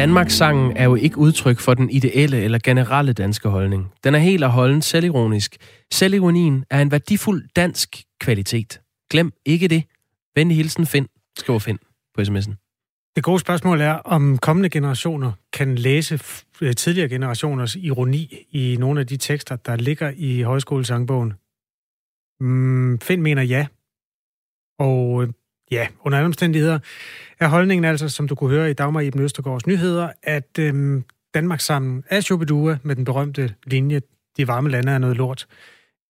Danmarks-sangen er jo ikke udtryk for den ideelle eller generelle danske holdning. Den er helt og holden selvironisk. Selvironien er en værdifuld dansk kvalitet. Glem ikke det. Venlig hilsen Finn, skriver Finn på sms'en. Det gode spørgsmål er, om kommende generationer kan læse øh, tidligere generationers ironi i nogle af de tekster, der ligger i højskolesangbogen. Mm, Finn mener ja. Og øh, ja, under alle omstændigheder er holdningen altså, som du kunne høre i Dagmar Iben Østergaards nyheder, at øhm, Danmark sammen af Shubidua med den berømte linje, de varme lande er noget lort,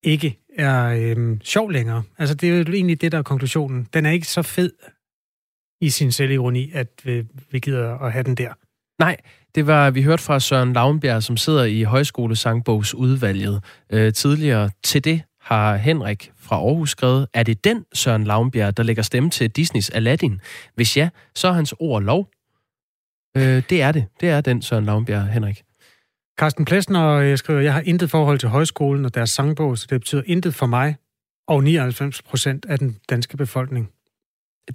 ikke er øhm, sjov længere. Altså, det er jo egentlig det, der er konklusionen. Den er ikke så fed i sin selvironi, at vi, vi gider at have den der. Nej, det var, vi hørte fra Søren Lavnbjerg, som sidder i Højskolesangbogsudvalget øh, tidligere. Til det har Henrik fra Aarhus skrevet, er det den Søren Lavnbjerg, der lægger stemme til Disneys Aladdin? Hvis ja, så er hans ord lov. Øh, det er det. Det er den Søren Lavnbjerg, Henrik. Carsten Plesner øh, skriver, jeg har intet forhold til højskolen og deres sangbog, så det betyder intet for mig og 99 procent af den danske befolkning.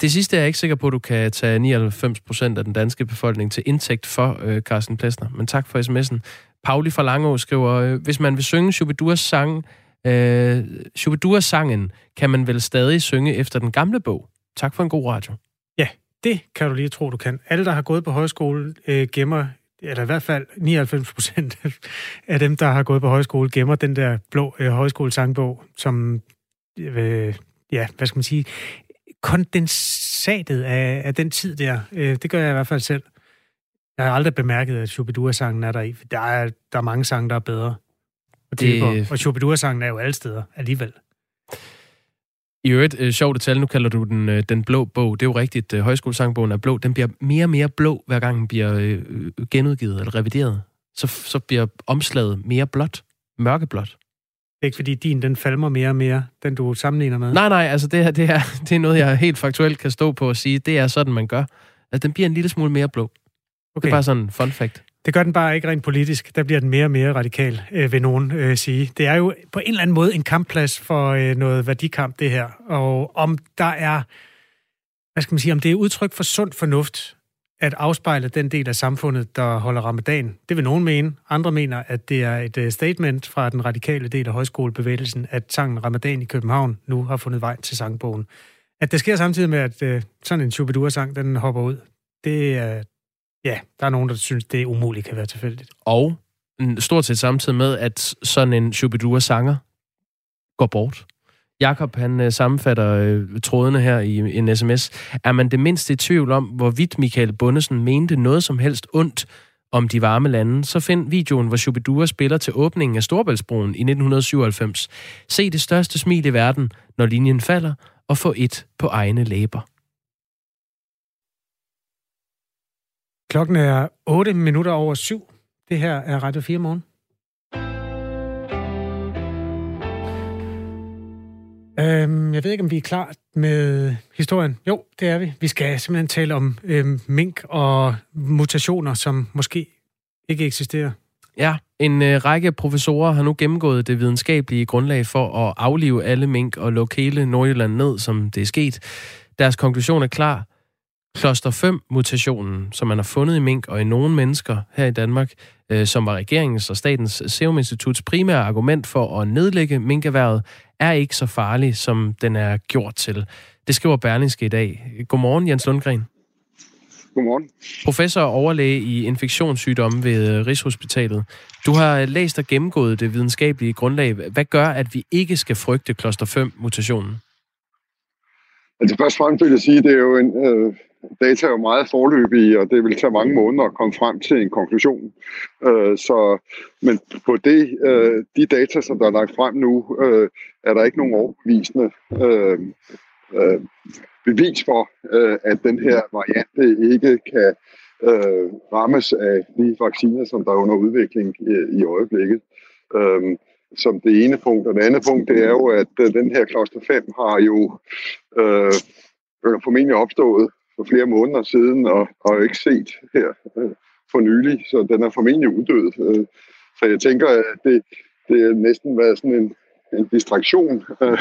Det sidste er jeg ikke sikker på, at du kan tage 99 procent af den danske befolkning til indtægt for, øh, Carsten Plesner. Men tak for sms'en. Pauli fra Langå skriver, øh, hvis man vil synge Shubiduras sang, øh, Shubidua-sangen kan man vel stadig synge efter den gamle bog. Tak for en god radio. Ja, det kan du lige tro, du kan. Alle, der har gået på højskole, øh, gemmer eller i hvert fald 99 procent af dem, der har gået på højskole, gemmer den der blå øh, højskolesangbog, som, øh, ja, hvad skal man sige, kondensatet af, af den tid der. Øh, det gør jeg i hvert fald selv. Jeg har aldrig bemærket, at Shubidua-sangen er der i. Der er, der er mange sange, der er bedre. Og, det... og Shubidua-sangen er jo alle steder alligevel. I øvrigt, øh, sjovt at tale, nu kalder du den øh, den blå bog. Det er jo rigtigt, øh, højskolesangbogen er blå. Den bliver mere og mere blå, hver gang den bliver øh, genudgivet eller revideret. Så, så bliver omslaget mere blåt, mørkeblåt. Ikke fordi din, den falmer mere og mere, den du sammenligner med? Nej, nej, altså det, her, det, er, det er noget, jeg helt faktuelt kan stå på og sige, det er sådan, man gør. Altså den bliver en lille smule mere blå. Okay. Det er bare sådan en fun fact. Det gør den bare ikke rent politisk. Der bliver den mere og mere radikal, øh, vil nogen øh, sige. Det er jo på en eller anden måde en kampplads for øh, noget værdikamp, det her. Og om der er, hvad skal man sige, om det er udtryk for sund fornuft, at afspejle den del af samfundet, der holder ramadan. Det vil nogen mene. Andre mener, at det er et øh, statement fra den radikale del af højskolebevægelsen, at sangen Ramadan i København nu har fundet vej til sangbogen. At det sker samtidig med, at øh, sådan en Shubidua-sang, den hopper ud, det er, ja, der er nogen, der synes, det umuligt kan være tilfældigt. Og stort set samtidig med, at sådan en Shubidua-sanger går bort. Jakob han øh, sammenfatter øh, trådene her i en sms. Er man det mindste i tvivl om, hvorvidt Michael Bundesen mente noget som helst ondt om de varme lande, så find videoen, hvor Shubidua spiller til åbningen af Storbæltsbroen i 1997. Se det største smil i verden, når linjen falder, og få et på egne læber. Klokken er 8 minutter over syv. Det her er Radio 4 morgen. Øhm, jeg ved ikke, om vi er klar med historien. Jo, det er vi. Vi skal simpelthen tale om øhm, mink og mutationer, som måske ikke eksisterer. Ja, en øh, række professorer har nu gennemgået det videnskabelige grundlag for at aflive alle mink og lukke hele Nordjylland ned, som det er sket. Deres konklusion er klar. Kloster 5-mutationen, som man har fundet i mink og i nogle mennesker her i Danmark, øh, som var regeringens og Statens Serum Instituts primære argument for at nedlægge minkerværet, er ikke så farlig, som den er gjort til. Det skriver Berlingske i dag. Godmorgen, Jens Lundgren. Godmorgen. Professor og overlæge i infektionssygdomme ved Rigshospitalet. Du har læst og gennemgået det videnskabelige grundlag. Hvad gør, at vi ikke skal frygte kloster 5-mutationen? Altså først og fremmest vil jeg sige, at det er jo en, øh, data er jo meget forløbige, og det vil tage mange måneder at komme frem til en konklusion. Øh, så, men på det, øh, de data, som der er lagt frem nu, øh, er der ikke nogen overbevisende øh, øh, bevis for, øh, at den her variant øh, ikke kan øh, rammes af de vacciner, som der er under udvikling i, i øjeblikket. Øh, som det ene punkt. Og det andet punkt, det er jo, at øh, den her kloster 5 har jo øh, formentlig opstået for flere måneder siden, og, og ikke set her øh, for nylig, så den er formentlig uddød. Øh, så jeg tænker, at det, det er næsten været sådan en, en distraktion.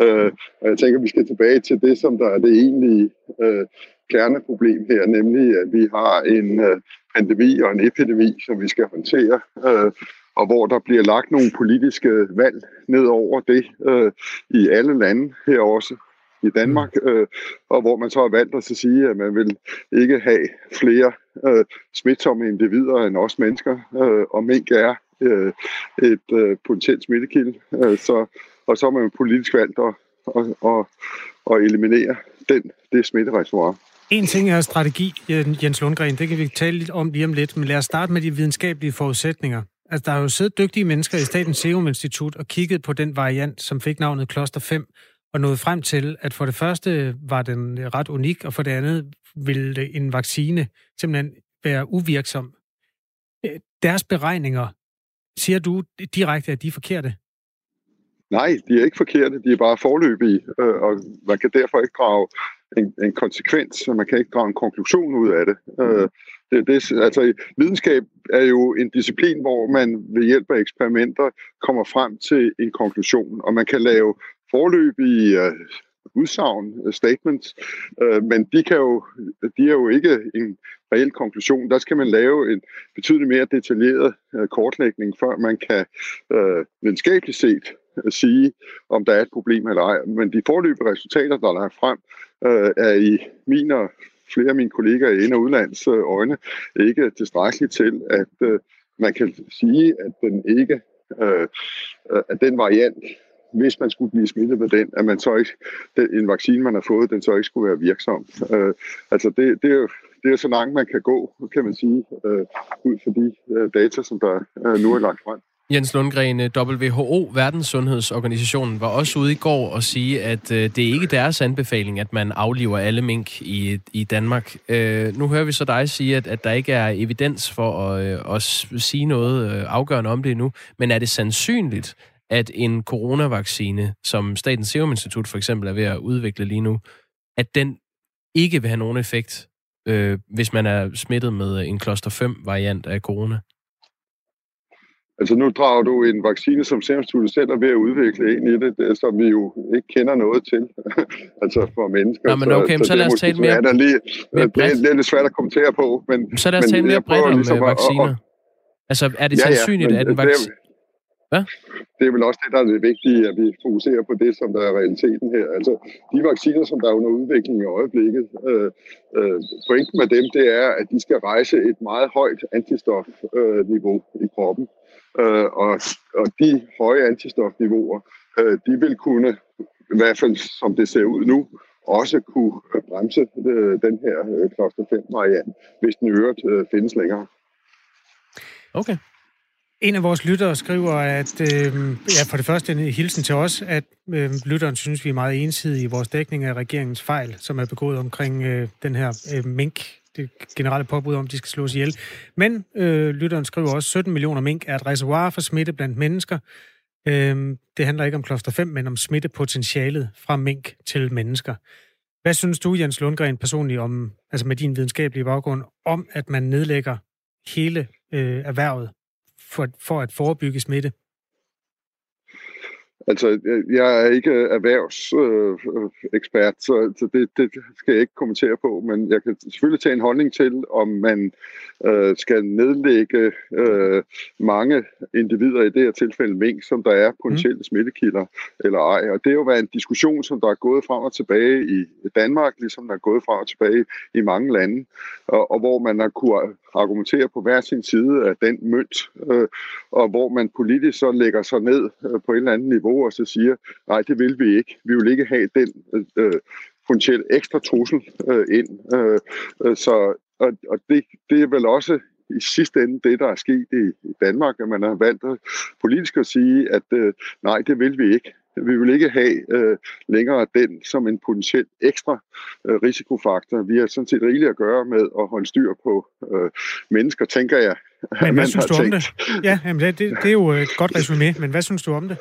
Øh, øh, og jeg tænker, at vi skal tilbage til det, som der er det egentlige. Øh, kerneproblem her, nemlig at vi har en øh, pandemi og en epidemi, som vi skal håndtere, øh, og hvor der bliver lagt nogle politiske valg ned over det øh, i alle lande, her også i Danmark, mm. øh, og hvor man så har valgt at sige, at man vil ikke have flere øh, smitsomme individer end os mennesker, øh, og mink er øh, et øh, potentielt smittekilde. Øh, så, og så har man politisk valgt at, at, at, at eliminere den, det smittereservoir. En ting er strategi, Jens Lundgren, det kan vi tale lidt om lige om lidt, men lad os starte med de videnskabelige forudsætninger. Altså, der er jo siddet dygtige mennesker i Statens Serum Institut og kigget på den variant, som fik navnet Kloster 5, og nåede frem til, at for det første var den ret unik, og for det andet ville en vaccine simpelthen være uvirksom. Øh, deres beregninger, siger du direkte, at de er forkerte? Nej, de er ikke forkerte, de er bare forløbige, øh, og man kan derfor ikke drage en, en konsekvens, og man kan ikke drage en konklusion ud af det. Øh, det, det altså, videnskab er jo en disciplin, hvor man ved hjælp af eksperimenter kommer frem til en konklusion, og man kan lave forløbige uh, øh, udsagn, uh, statements, uh, men de, kan jo, de er jo ikke en reel konklusion. Der skal man lave en betydeligt mere detaljeret uh, kortlægning, før man kan uh, videnskabeligt set uh, sige, om der er et problem eller ej. Men de forløbige resultater, der er lagt frem, uh, er i min og flere af mine kolleger i ind- og udlands øjne ikke tilstrækkeligt til, at uh, man kan sige, at den ikke uh, at den variant hvis man skulle blive smittet med den, at man så ikke, den, en vaccine, man har fået, den så ikke skulle være virksom. Øh, altså det, det, er jo, det er så langt, man kan gå, kan man sige, øh, ud fra de øh, data, som der øh, nu er lagt frem. Jens Lundgren, WHO, Verdenssundhedsorganisationen, var også ude i går og sige, at øh, det er ikke deres anbefaling, at man afliver alle mink i, i Danmark. Øh, nu hører vi så dig sige, at, at der ikke er evidens for at, øh, at sige noget øh, afgørende om det endnu. Men er det sandsynligt, at en coronavaccine, som Statens Serum Institut for eksempel er ved at udvikle lige nu, at den ikke vil have nogen effekt, øh, hvis man er smittet med en kloster 5-variant af corona? Altså nu drager du en vaccine, som Serum Institut selv er ved at udvikle ind i det, det som vi jo ikke kender noget til, altså for mennesker. Nå, men okay, så, så, så lad os tale mere, mere, lige, mere det, er, det er lidt svært at kommentere på. Men, så lad os tale mere bredt om ligesom vacciner. Og, og, altså er det ja, sandsynligt, ja, at en vaccine... Hvad? Det er vel også det, der er det vigtige, at vi fokuserer på det, som der er realiteten her. Altså, de vacciner, som der er under udvikling i øjeblikket, øh, øh, pointen med dem, det er, at de skal rejse et meget højt antistofniveau øh, i kroppen. Øh, og, og de høje antistofniveauer, øh, de vil kunne, i hvert fald som det ser ud nu, også kunne bremse øh, den her øh, cluster 5-variant, hvis den i øvrigt øh, findes længere. Okay. En af vores lyttere skriver, at øh, ja, for det første en hilsen til os, at øh, lytteren synes, vi er meget ensidige i vores dækning af regeringens fejl, som er begået omkring øh, den her øh, mink, det generelle påbud om, at de skal slås ihjel. Men øh, lytteren skriver også, 17 millioner mink er et reservoir for smitte blandt mennesker. Øh, det handler ikke om kloster 5, men om smittepotentialet fra mink til mennesker. Hvad synes du, Jens Lundgren, personligt om, altså med din videnskabelige baggrund, om at man nedlægger hele øh, erhvervet for, for at forebygge smitte? Altså, jeg er ikke erhvervsekspert, øh, så, så det, det skal jeg ikke kommentere på, men jeg kan selvfølgelig tage en holdning til, om man øh, skal nedlægge øh, mange individer, i det her tilfælde mink, som der er potentielle mm. smittekilder eller ej. Og det er jo været en diskussion, som der er gået frem og tilbage i Danmark, ligesom der er gået frem og tilbage i mange lande, og, og hvor man har kunne argumentere på hver sin side af den mønt, øh, og hvor man politisk så lægger sig ned øh, på et eller andet niveau og så siger, nej, det vil vi ikke. Vi vil ikke have den øh, potentielt ekstra trussel øh, ind. Øh, øh, så, og og det, det er vel også i sidste ende det, der er sket i Danmark, at man har valgt politisk at sige, at øh, nej, det vil vi ikke. Vi vil ikke have øh, længere den som en potentiel ekstra øh, risikofaktor. Vi har sådan set rigeligt at gøre med at holde styr på øh, mennesker, tænker jeg. Men hvad synes du om det? Ja, jamen det, det, det er jo et godt resume, men hvad synes du om det?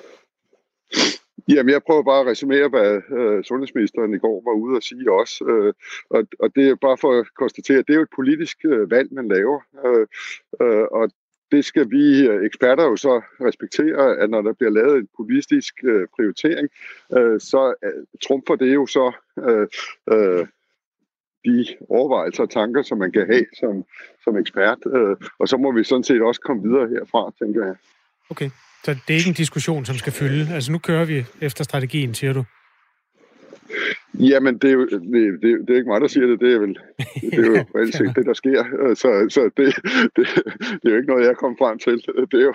Jamen, jeg prøver bare at resumere, hvad øh, sundhedsministeren i går var ude at sige også. Øh, og, og det er bare for at konstatere, at det er jo et politisk øh, valg, man laver. Øh, øh, og det skal vi øh, eksperter jo så respektere, at når der bliver lavet en politisk øh, prioritering, øh, så øh, trumfer det jo så øh, øh, de overvejelser og tanker, som man kan have som, som ekspert. Øh, og så må vi sådan set også komme videre herfra, tænker jeg. Okay, så det er ikke en diskussion, som skal fylde. Altså nu kører vi efter strategien, siger du? Jamen, det er jo det, det, det er ikke mig, der siger det. Det er, vel, det er jo reelt set det, der sker. Så, så det, det, det er jo ikke noget, jeg kom frem til. Det er jo,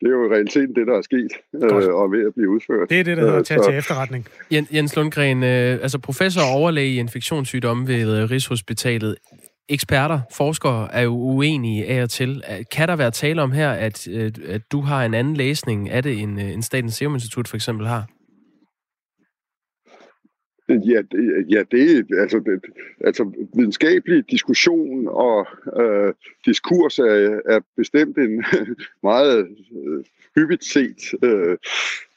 det er jo i realiteten det, der er sket Godt. øh, og ved at blive udført. Det er det, der hedder at tage til efterretning. Jens Lundgren, øh, altså professor og overlæge i infektionssygdomme ved øh, Rigshospitalet. Eksperter, forskere er jo uenige af og til. Kan der være tale om her, at, at du har en anden læsning af det, end, øh, end Statens Serum Institut for eksempel har? Ja, det, ja, det altså, det, altså videnskabelig diskussion og øh, diskurs er, er bestemt en meget øh, hyppigt set øh,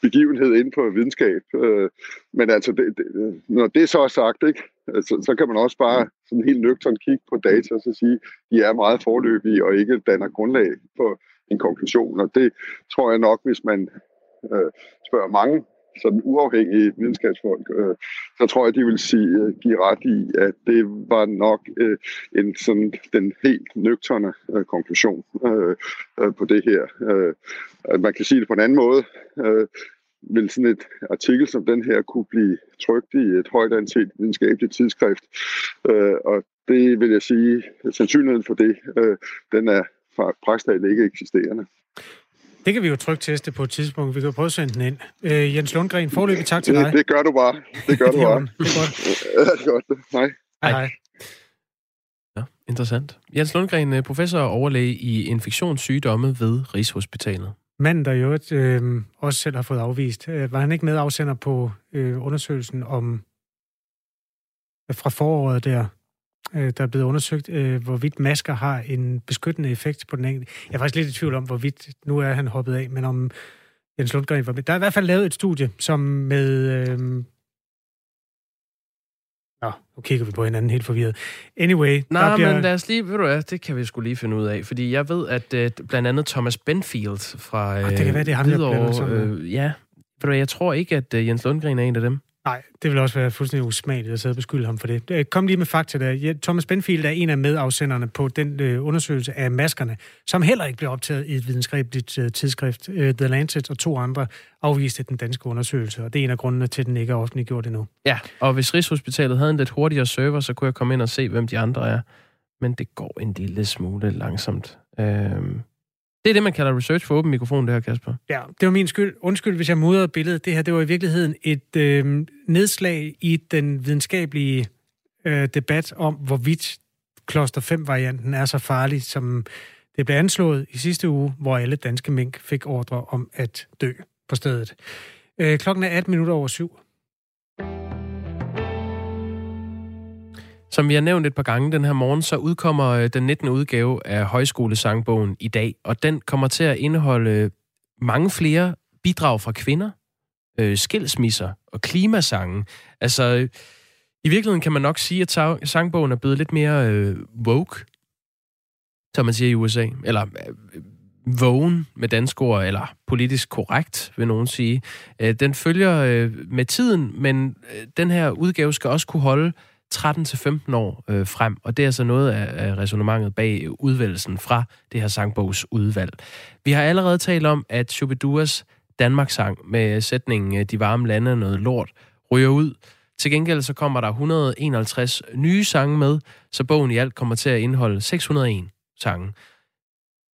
begivenhed inden for videnskab. Øh, men altså, det, det, når det så er sagt, ikke, så, så kan man også bare sådan helt nøgternt kigge på data og så sige, de er meget forløbige og ikke danner grundlag for en konklusion. Og det tror jeg nok, hvis man øh, spørger mange sådan uafhængige videnskabsfolk, øh, så tror jeg, de vil sige, øh, give ret i, at det var nok øh, en sådan den helt nøgterne øh, konklusion øh, øh, på det her. Øh, man kan sige det på en anden måde. Øh, vil sådan et artikel som den her kunne blive trygt i et højt anset videnskabeligt tidsskrift. Øh, og det vil jeg sige, sandsynligheden for det, øh, den er fra praktisk ikke eksisterende. Det kan vi jo trygt teste på et tidspunkt. Vi kan jo prøve at sende den ind. Øh, Jens Lundgren, forløbig tak til dig. Det, det gør du bare. Det gør du bare. det er godt. Ja, det er godt. Hej. Hej. hej. Ja, interessant. Jens Lundgren, øh, professor og overlæge i infektionssygdomme ved Rigshospitalet. Manden, der jo øh, også selv har fået afvist, øh, var han ikke medafsender på øh, undersøgelsen om øh, fra foråret der, øh, der er blevet undersøgt, øh, hvorvidt masker har en beskyttende effekt på den enkelte. Jeg er faktisk lidt i tvivl om, hvorvidt, nu er han hoppet af, men om Jens Lundgren var med. Der er i hvert fald lavet et studie, som med... Øh, Nå, nu kigger vi på hinanden helt forvirret. Anyway, Nej, der bliver... men lad os lige, ved du hvad, det kan vi skulle lige finde ud af, fordi jeg ved, at uh, blandt andet Thomas Benfield fra uh, ah, det kan være, det er ham, Hvidovre, øh, ja, ved du, jeg tror ikke, at uh, Jens Lundgren er en af dem. Nej, det vil også være fuldstændig usmageligt at sidde og beskylde ham for det. Øh, kom lige med fakta der. Thomas Benfield er en af medafsenderne på den øh, undersøgelse af maskerne, som heller ikke blev optaget i et videnskabeligt øh, tidsskrift. Øh, The Lancet og to andre afviste den danske undersøgelse, og det er en af grundene til, at den ikke er offentliggjort endnu. Ja, og hvis Rigshospitalet havde en lidt hurtigere server, så kunne jeg komme ind og se, hvem de andre er. Men det går en lille smule langsomt. Øh... Det er det, man kalder research for åben mikrofon, det her, Kasper. Ja, det var min skyld. Undskyld, hvis jeg mudrede billedet. Det her, det var i virkeligheden et øh, nedslag i den videnskabelige øh, debat om, hvorvidt kloster 5-varianten er så farlig, som det blev anslået i sidste uge, hvor alle danske mink fik ordre om at dø på stedet. Øh, klokken er 18 minutter over syv. Som vi har nævnt et par gange den her morgen, så udkommer øh, den 19. udgave af Højskolesangbogen i dag, og den kommer til at indeholde øh, mange flere bidrag fra kvinder, øh, skilsmisser og klimasange. Altså, øh, i virkeligheden kan man nok sige, at sangbogen er blevet lidt mere øh, woke, som man siger i USA, eller øh, vågen med dansk ord, eller politisk korrekt, vil nogen sige. Øh, den følger øh, med tiden, men øh, den her udgave skal også kunne holde 13-15 år øh, frem, og det er altså noget af, af resonemanget bag udvalgelsen fra det her sangbogsudvalg. Vi har allerede talt om, at Shubiduas Danmarks sang med sætningen øh, De varme lande noget lort ryger ud. Til gengæld så kommer der 151 nye sange med, så bogen i alt kommer til at indeholde 601 sange.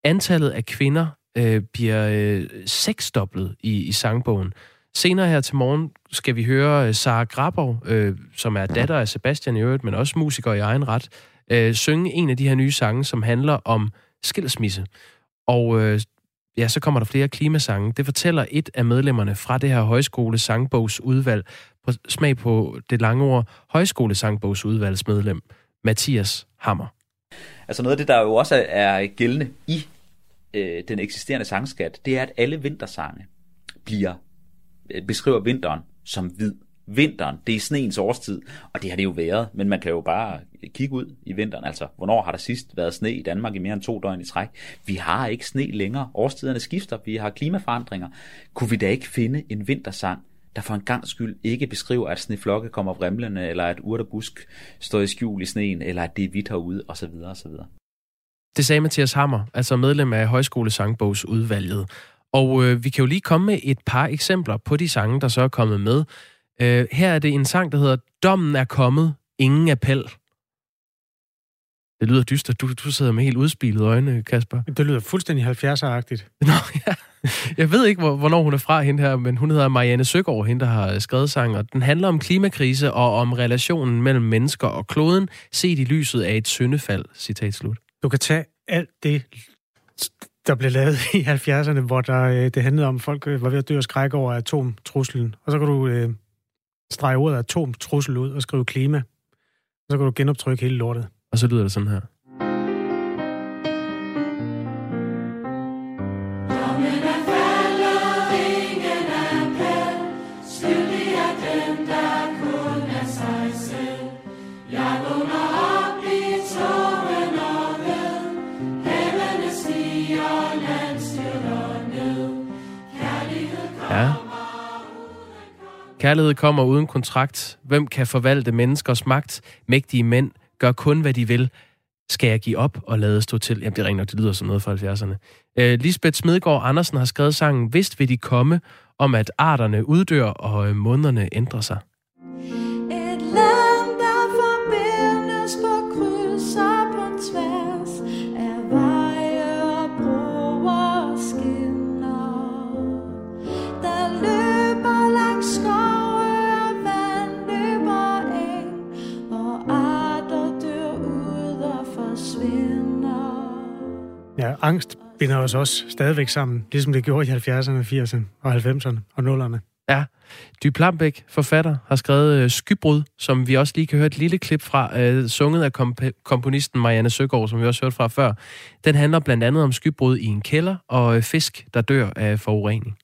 Antallet af kvinder øh, bliver øh, seksdoblet i, i sangbogen. Senere her til morgen skal vi høre øh, Sara Grabov, øh, som er datter af Sebastian i øvrigt, men også musiker i egen ret, øh, synge en af de her nye sange, som handler om skilsmisse. Og øh, ja, så kommer der flere klimasange. Det fortæller et af medlemmerne fra det her højskole sangbogsudvalg, på smag på det lange ord, højskole sangbogsudvalgsmedlem, Mathias Hammer. Altså noget af det, der jo også er gældende i øh, den eksisterende sangskat, det er, at alle vintersange bliver beskriver vinteren som hvid. Vinteren, det er sneens årstid, og det har det jo været, men man kan jo bare kigge ud i vinteren. Altså, hvornår har der sidst været sne i Danmark i mere end to døgn i træk? Vi har ikke sne længere. Årstiderne skifter, vi har klimaforandringer. Kunne vi da ikke finde en vintersang, der for en gang skyld ikke beskriver, at sneflokke kommer vrimlende, eller at urt og busk står i skjul i sneen, eller at det er hvidt herude, osv. osv. Det sagde Mathias Hammer, altså medlem af Højskolesangbogsudvalget. Og øh, vi kan jo lige komme med et par eksempler på de sange, der så er kommet med. Øh, her er det en sang, der hedder Dommen er kommet, ingen appel. Det lyder dystert. Du, du sidder med helt udspilede øjne, Kasper. Det lyder fuldstændig 70'er-agtigt. Nå, ja. Jeg ved ikke, hvor, hvornår hun er fra, hende her, men hun hedder Marianne Søgaard, hende, der har skrevet sang, og den handler om klimakrise og om relationen mellem mennesker og kloden, set i lyset af et syndefald, citat slut. Du kan tage alt det, der blev lavet i 70'erne, hvor der, øh, det handlede om, at folk øh, var ved at dø og skrække over atomtruslen, og så kan du øh, strege ordet atomtrussel ud og skrive klima, og så kan du genoptrykke hele lortet. Og så lyder det sådan her. Kærlighed kommer uden kontrakt. Hvem kan forvalte menneskers magt? Mægtige mænd gør kun, hvad de vil. Skal jeg give op og lade stå til? Jamen, det ringer nok, det lyder som noget fra 70'erne. Øh, Lisbeth Smedgaard Andersen har skrevet sangen Vist vil de komme, om at arterne uddør og øh, månederne ændrer sig. Ja, angst binder os også stadigvæk sammen, ligesom det gjorde i 70'erne, 80'erne og 90'erne og 0'erne. Ja, Dy Plambæk, forfatter, har skrevet øh, Skybrud, som vi også lige kan høre et lille klip fra, øh, sunget af komp- komponisten Marianne Søgaard, som vi også hørte fra før. Den handler blandt andet om skybrud i en kælder og øh, fisk, der dør af forurening.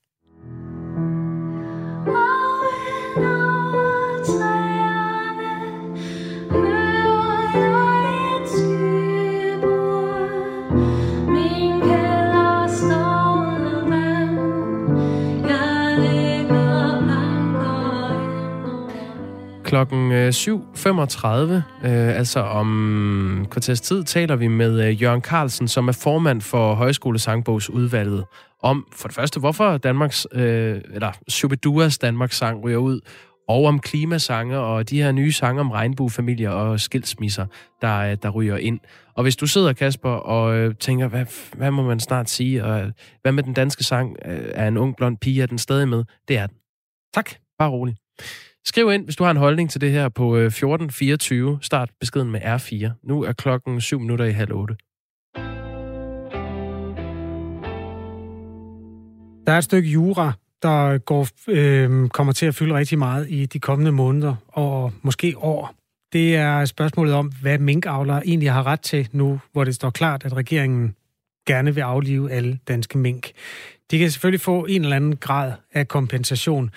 Klokken øh, 7.35, øh, altså om kvarters tid, taler vi med øh, Jørgen Carlsen, som er formand for Højskolesangbogsudvalget, om for det første, hvorfor Danmarks, øh, eller Shubiduas Danmarks sang ryger ud, og om klimasange og de her nye sange om regnbuefamilier og skilsmisser, der, øh, der ryger ind. Og hvis du sidder, Kasper, og øh, tænker, hvad, hvad må man snart sige, og øh, hvad med den danske sang, øh, er en ung blond pige, er den stadig med? Det er den. Tak, bare rolig. Skriv ind, hvis du har en holdning til det her på øh, 1424. Start beskeden med R4. Nu er klokken 7 minutter i halv 8. Der er et stykke jura, der går, øh, kommer til at fylde rigtig meget i de kommende måneder og måske år. Det er spørgsmålet om, hvad minkavlere egentlig har ret til nu, hvor det står klart, at regeringen gerne vil aflive alle danske mink. De kan selvfølgelig få en eller anden grad af kompensation,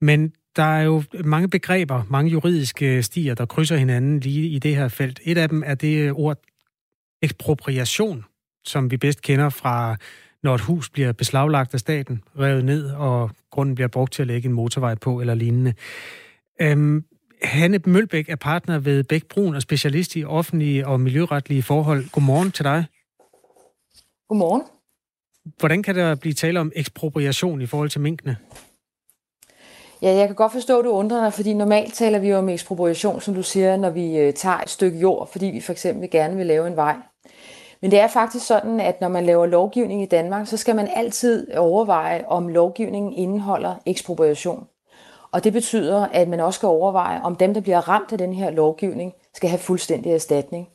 men der er jo mange begreber, mange juridiske stier, der krydser hinanden lige i det her felt. Et af dem er det ord ekspropriation, som vi bedst kender fra, når et hus bliver beslaglagt af staten, revet ned, og grunden bliver brugt til at lægge en motorvej på eller lignende. Øhm, Hanne Mølbæk er partner ved Bæk Brun og specialist i offentlige og miljøretlige forhold. Godmorgen til dig. Godmorgen. Hvordan kan der blive tale om ekspropriation i forhold til minkene? Ja, jeg kan godt forstå, at du undrer dig, fordi normalt taler vi jo om ekspropriation, som du siger, når vi øh, tager et stykke jord, fordi vi for eksempel gerne vil lave en vej. Men det er faktisk sådan, at når man laver lovgivning i Danmark, så skal man altid overveje, om lovgivningen indeholder ekspropriation. Og det betyder, at man også skal overveje, om dem, der bliver ramt af den her lovgivning, skal have fuldstændig erstatning.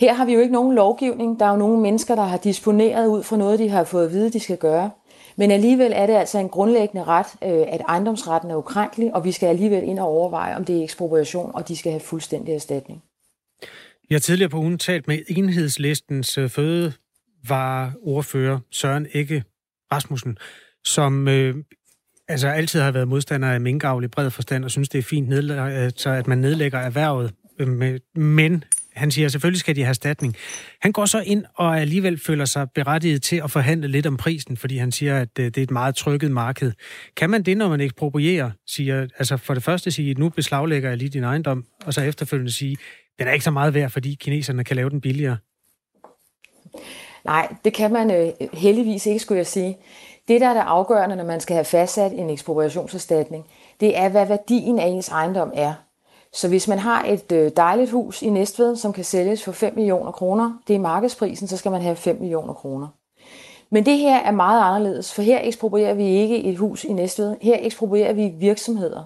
Her har vi jo ikke nogen lovgivning. Der er jo nogle mennesker, der har disponeret ud fra noget, de har fået at vide, de skal gøre. Men alligevel er det altså en grundlæggende ret, øh, at ejendomsretten er ukrænkelig, og vi skal alligevel ind og overveje, om det er ekspropriation, og de skal have fuldstændig erstatning. Jeg har tidligere på ugen talt med enhedslistens øh, fødevareordfører Søren Ikke Rasmussen, som øh, altså altid har været modstander af minkavl i bred forstand, og synes, det er fint, nedlæ- altså, at man nedlægger erhvervet. Øh, men han siger, at selvfølgelig skal de have erstatning. Han går så ind og alligevel føler sig berettiget til at forhandle lidt om prisen, fordi han siger, at øh, det er et meget trykket marked. Kan man det, når man eksproprierer? Siger, altså for det første sige, nu beslaglægger jeg lige din ejendom, og så efterfølgende sige, den er ikke så meget værd, fordi kineserne kan lave den billigere. Nej, det kan man øh, heldigvis ikke, skulle jeg sige. Det, der er det afgørende, når man skal have fastsat en ekspropriationserstatning, det er, hvad værdien af ens ejendom er. Så hvis man har et øh, dejligt hus i Næstved, som kan sælges for 5 millioner kroner, det er markedsprisen, så skal man have 5 millioner kroner. Men det her er meget anderledes, for her eksproprierer vi ikke et hus i Næstved. Her eksproprierer vi virksomheder.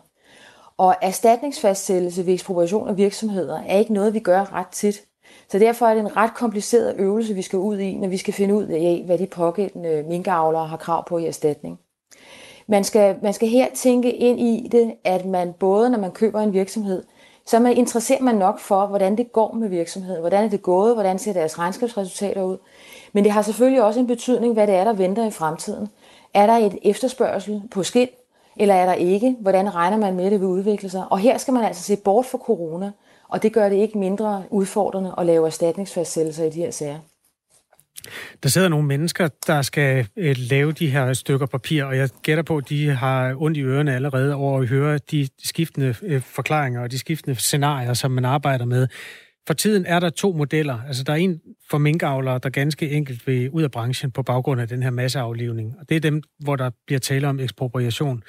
Og erstatningsfastsættelse ved ekspropriation af virksomheder er ikke noget, vi gør ret tit. Så derfor er det en ret kompliceret øvelse, vi skal ud i, når vi skal finde ud af, hvad de pågældende minkavlere har krav på i erstatning. Man skal, man skal her tænke ind i det, at man både, når man køber en virksomhed, så man interesserer man nok for, hvordan det går med virksomheden, hvordan er det gået, hvordan ser deres regnskabsresultater ud. Men det har selvfølgelig også en betydning, hvad det er, der venter i fremtiden. Er der et efterspørgsel på skind, eller er der ikke? Hvordan regner man med, at det vil udvikle sig? Og her skal man altså se bort fra corona, og det gør det ikke mindre udfordrende at lave erstatningsfastsættelser i de her sager. Der sidder nogle mennesker, der skal øh, lave de her stykker papir, og jeg gætter på, at de har ondt i ørerne allerede over at høre de skiftende øh, forklaringer og de skiftende scenarier, som man arbejder med. For tiden er der to modeller. Altså, der er en for minkavlere, der ganske enkelt vil ud af branchen på baggrund af den her masseaflivning. Og det er dem, hvor der bliver tale om ekspropriation.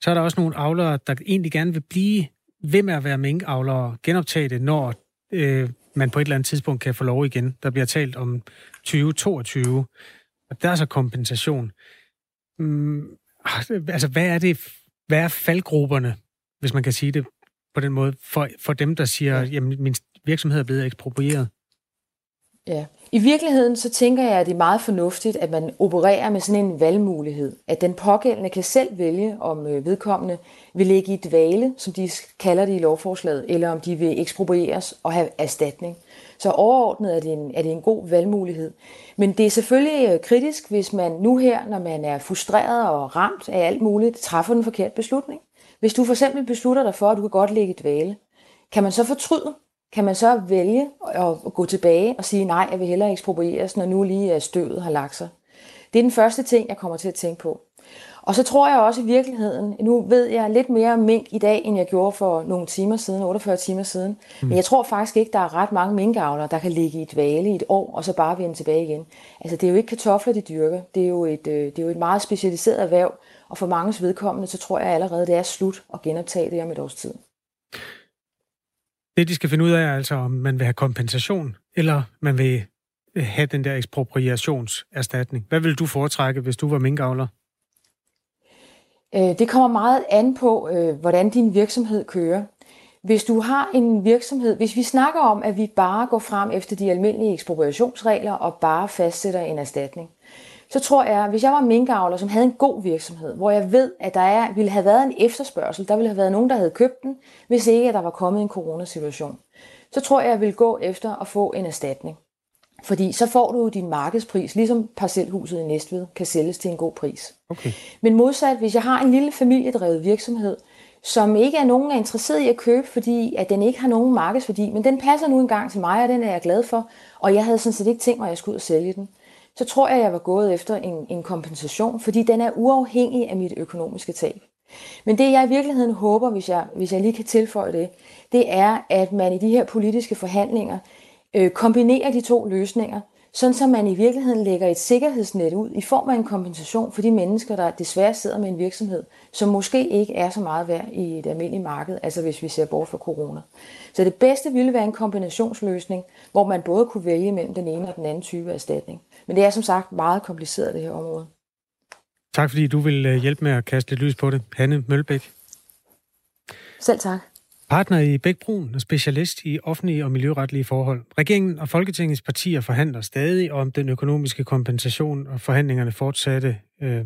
Så er der også nogle avlere, der egentlig gerne vil blive ved med at være minkavlere, genoptage det, når øh, man på et eller andet tidspunkt kan få lov igen. Der bliver talt om 2022, og der er så kompensation. Mm, altså, hvad er det, hvad er faldgrupperne, hvis man kan sige det på den måde, for, for dem, der siger, ja. jamen, min virksomhed er blevet eksproprieret? Ja. I virkeligheden så tænker jeg, at det er meget fornuftigt, at man opererer med sådan en valgmulighed. At den pågældende kan selv vælge, om øh, vedkommende vil ligge i dvale, som de kalder det i lovforslaget, eller om de vil eksproprieres og have erstatning. Så overordnet er det, en, er det en god valgmulighed. Men det er selvfølgelig øh, kritisk, hvis man nu her, når man er frustreret og ramt af alt muligt, træffer den forkerte beslutning. Hvis du for eksempel beslutter dig for, at du kan godt ligge i dvale, kan man så fortryde? Kan man så vælge at gå tilbage og sige, nej, jeg vil hellere eksproprieres, når nu lige øh, støvet har lagt sig? Det er den første ting, jeg kommer til at tænke på. Og så tror jeg også i virkeligheden, nu ved jeg lidt mere om mink i dag, end jeg gjorde for nogle timer siden, 48 timer siden. Mm. Men jeg tror faktisk ikke, der er ret mange minkavlere, der kan ligge i dvale i et år, og så bare vende tilbage igen. Altså det er jo ikke kartofler, de dyrker. Det er jo et, øh, det er jo et meget specialiseret erhverv, og for mange vedkommende, så tror jeg allerede, det er slut at genoptage det om et års tid. Det, de skal finde ud af, er altså, om man vil have kompensation, eller man vil have den der ekspropriationserstatning. Hvad vil du foretrække, hvis du var minkavler? Øh, det kommer meget an på, øh, hvordan din virksomhed kører. Hvis du har en virksomhed, hvis vi snakker om, at vi bare går frem efter de almindelige ekspropriationsregler og bare fastsætter en erstatning, så tror jeg, hvis jeg var minkavler, som havde en god virksomhed, hvor jeg ved, at der er, ville have været en efterspørgsel, der ville have været nogen, der havde købt den, hvis ikke at der var kommet en coronasituation, så tror jeg, at jeg vil gå efter at få en erstatning. Fordi så får du din markedspris, ligesom parcelhuset i Næstved kan sælges til en god pris. Okay. Men modsat, hvis jeg har en lille familiedrevet virksomhed, som ikke er nogen er interesseret i at købe, fordi at den ikke har nogen markedsværdi, men den passer nu engang til mig, og den er jeg glad for, og jeg havde sådan set ikke tænkt mig, at jeg skulle ud og sælge den, så tror jeg, at jeg var gået efter en, en kompensation, fordi den er uafhængig af mit økonomiske tab. Men det, jeg i virkeligheden håber, hvis jeg, hvis jeg lige kan tilføje det, det er, at man i de her politiske forhandlinger øh, kombinerer de to løsninger, sådan så man i virkeligheden lægger et sikkerhedsnet ud i form af en kompensation for de mennesker, der desværre sidder med en virksomhed, som måske ikke er så meget værd i et almindeligt marked, altså hvis vi ser bort fra corona. Så det bedste ville være en kombinationsløsning, hvor man både kunne vælge mellem den ene og den anden type erstatning. Men det er som sagt meget kompliceret, det her område. Tak fordi du vil øh, hjælpe med at kaste lidt lys på det. Hanne Mølbæk. Selv tak. Partner i Bækbrun og specialist i offentlige og miljøretlige forhold. Regeringen og Folketingets partier forhandler stadig om den økonomiske kompensation, og forhandlingerne fortsatte øh,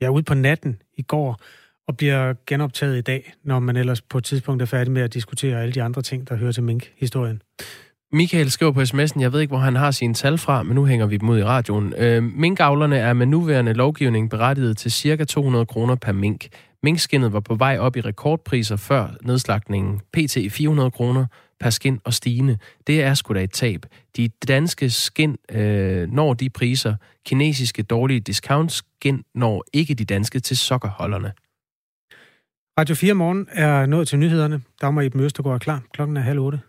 ja, ud på natten i går og bliver genoptaget i dag, når man ellers på et tidspunkt er færdig med at diskutere alle de andre ting, der hører til mink-historien. Michael skriver på sms'en, jeg ved ikke, hvor han har sine tal fra, men nu hænger vi dem ud i radioen. Øh, minkavlerne er med nuværende lovgivning berettiget til ca. 200 kroner per mink. Minkskinnet var på vej op i rekordpriser før nedslagningen. PT 400 kroner per skin og stigende. Det er sgu da et tab. De danske skin øh, når de priser. Kinesiske dårlige discount skin når ikke de danske til sokkerholderne. Radio 4 morgen er nået til nyhederne. Dagmar Eben Østergaard er klar. Klokken er halv otte.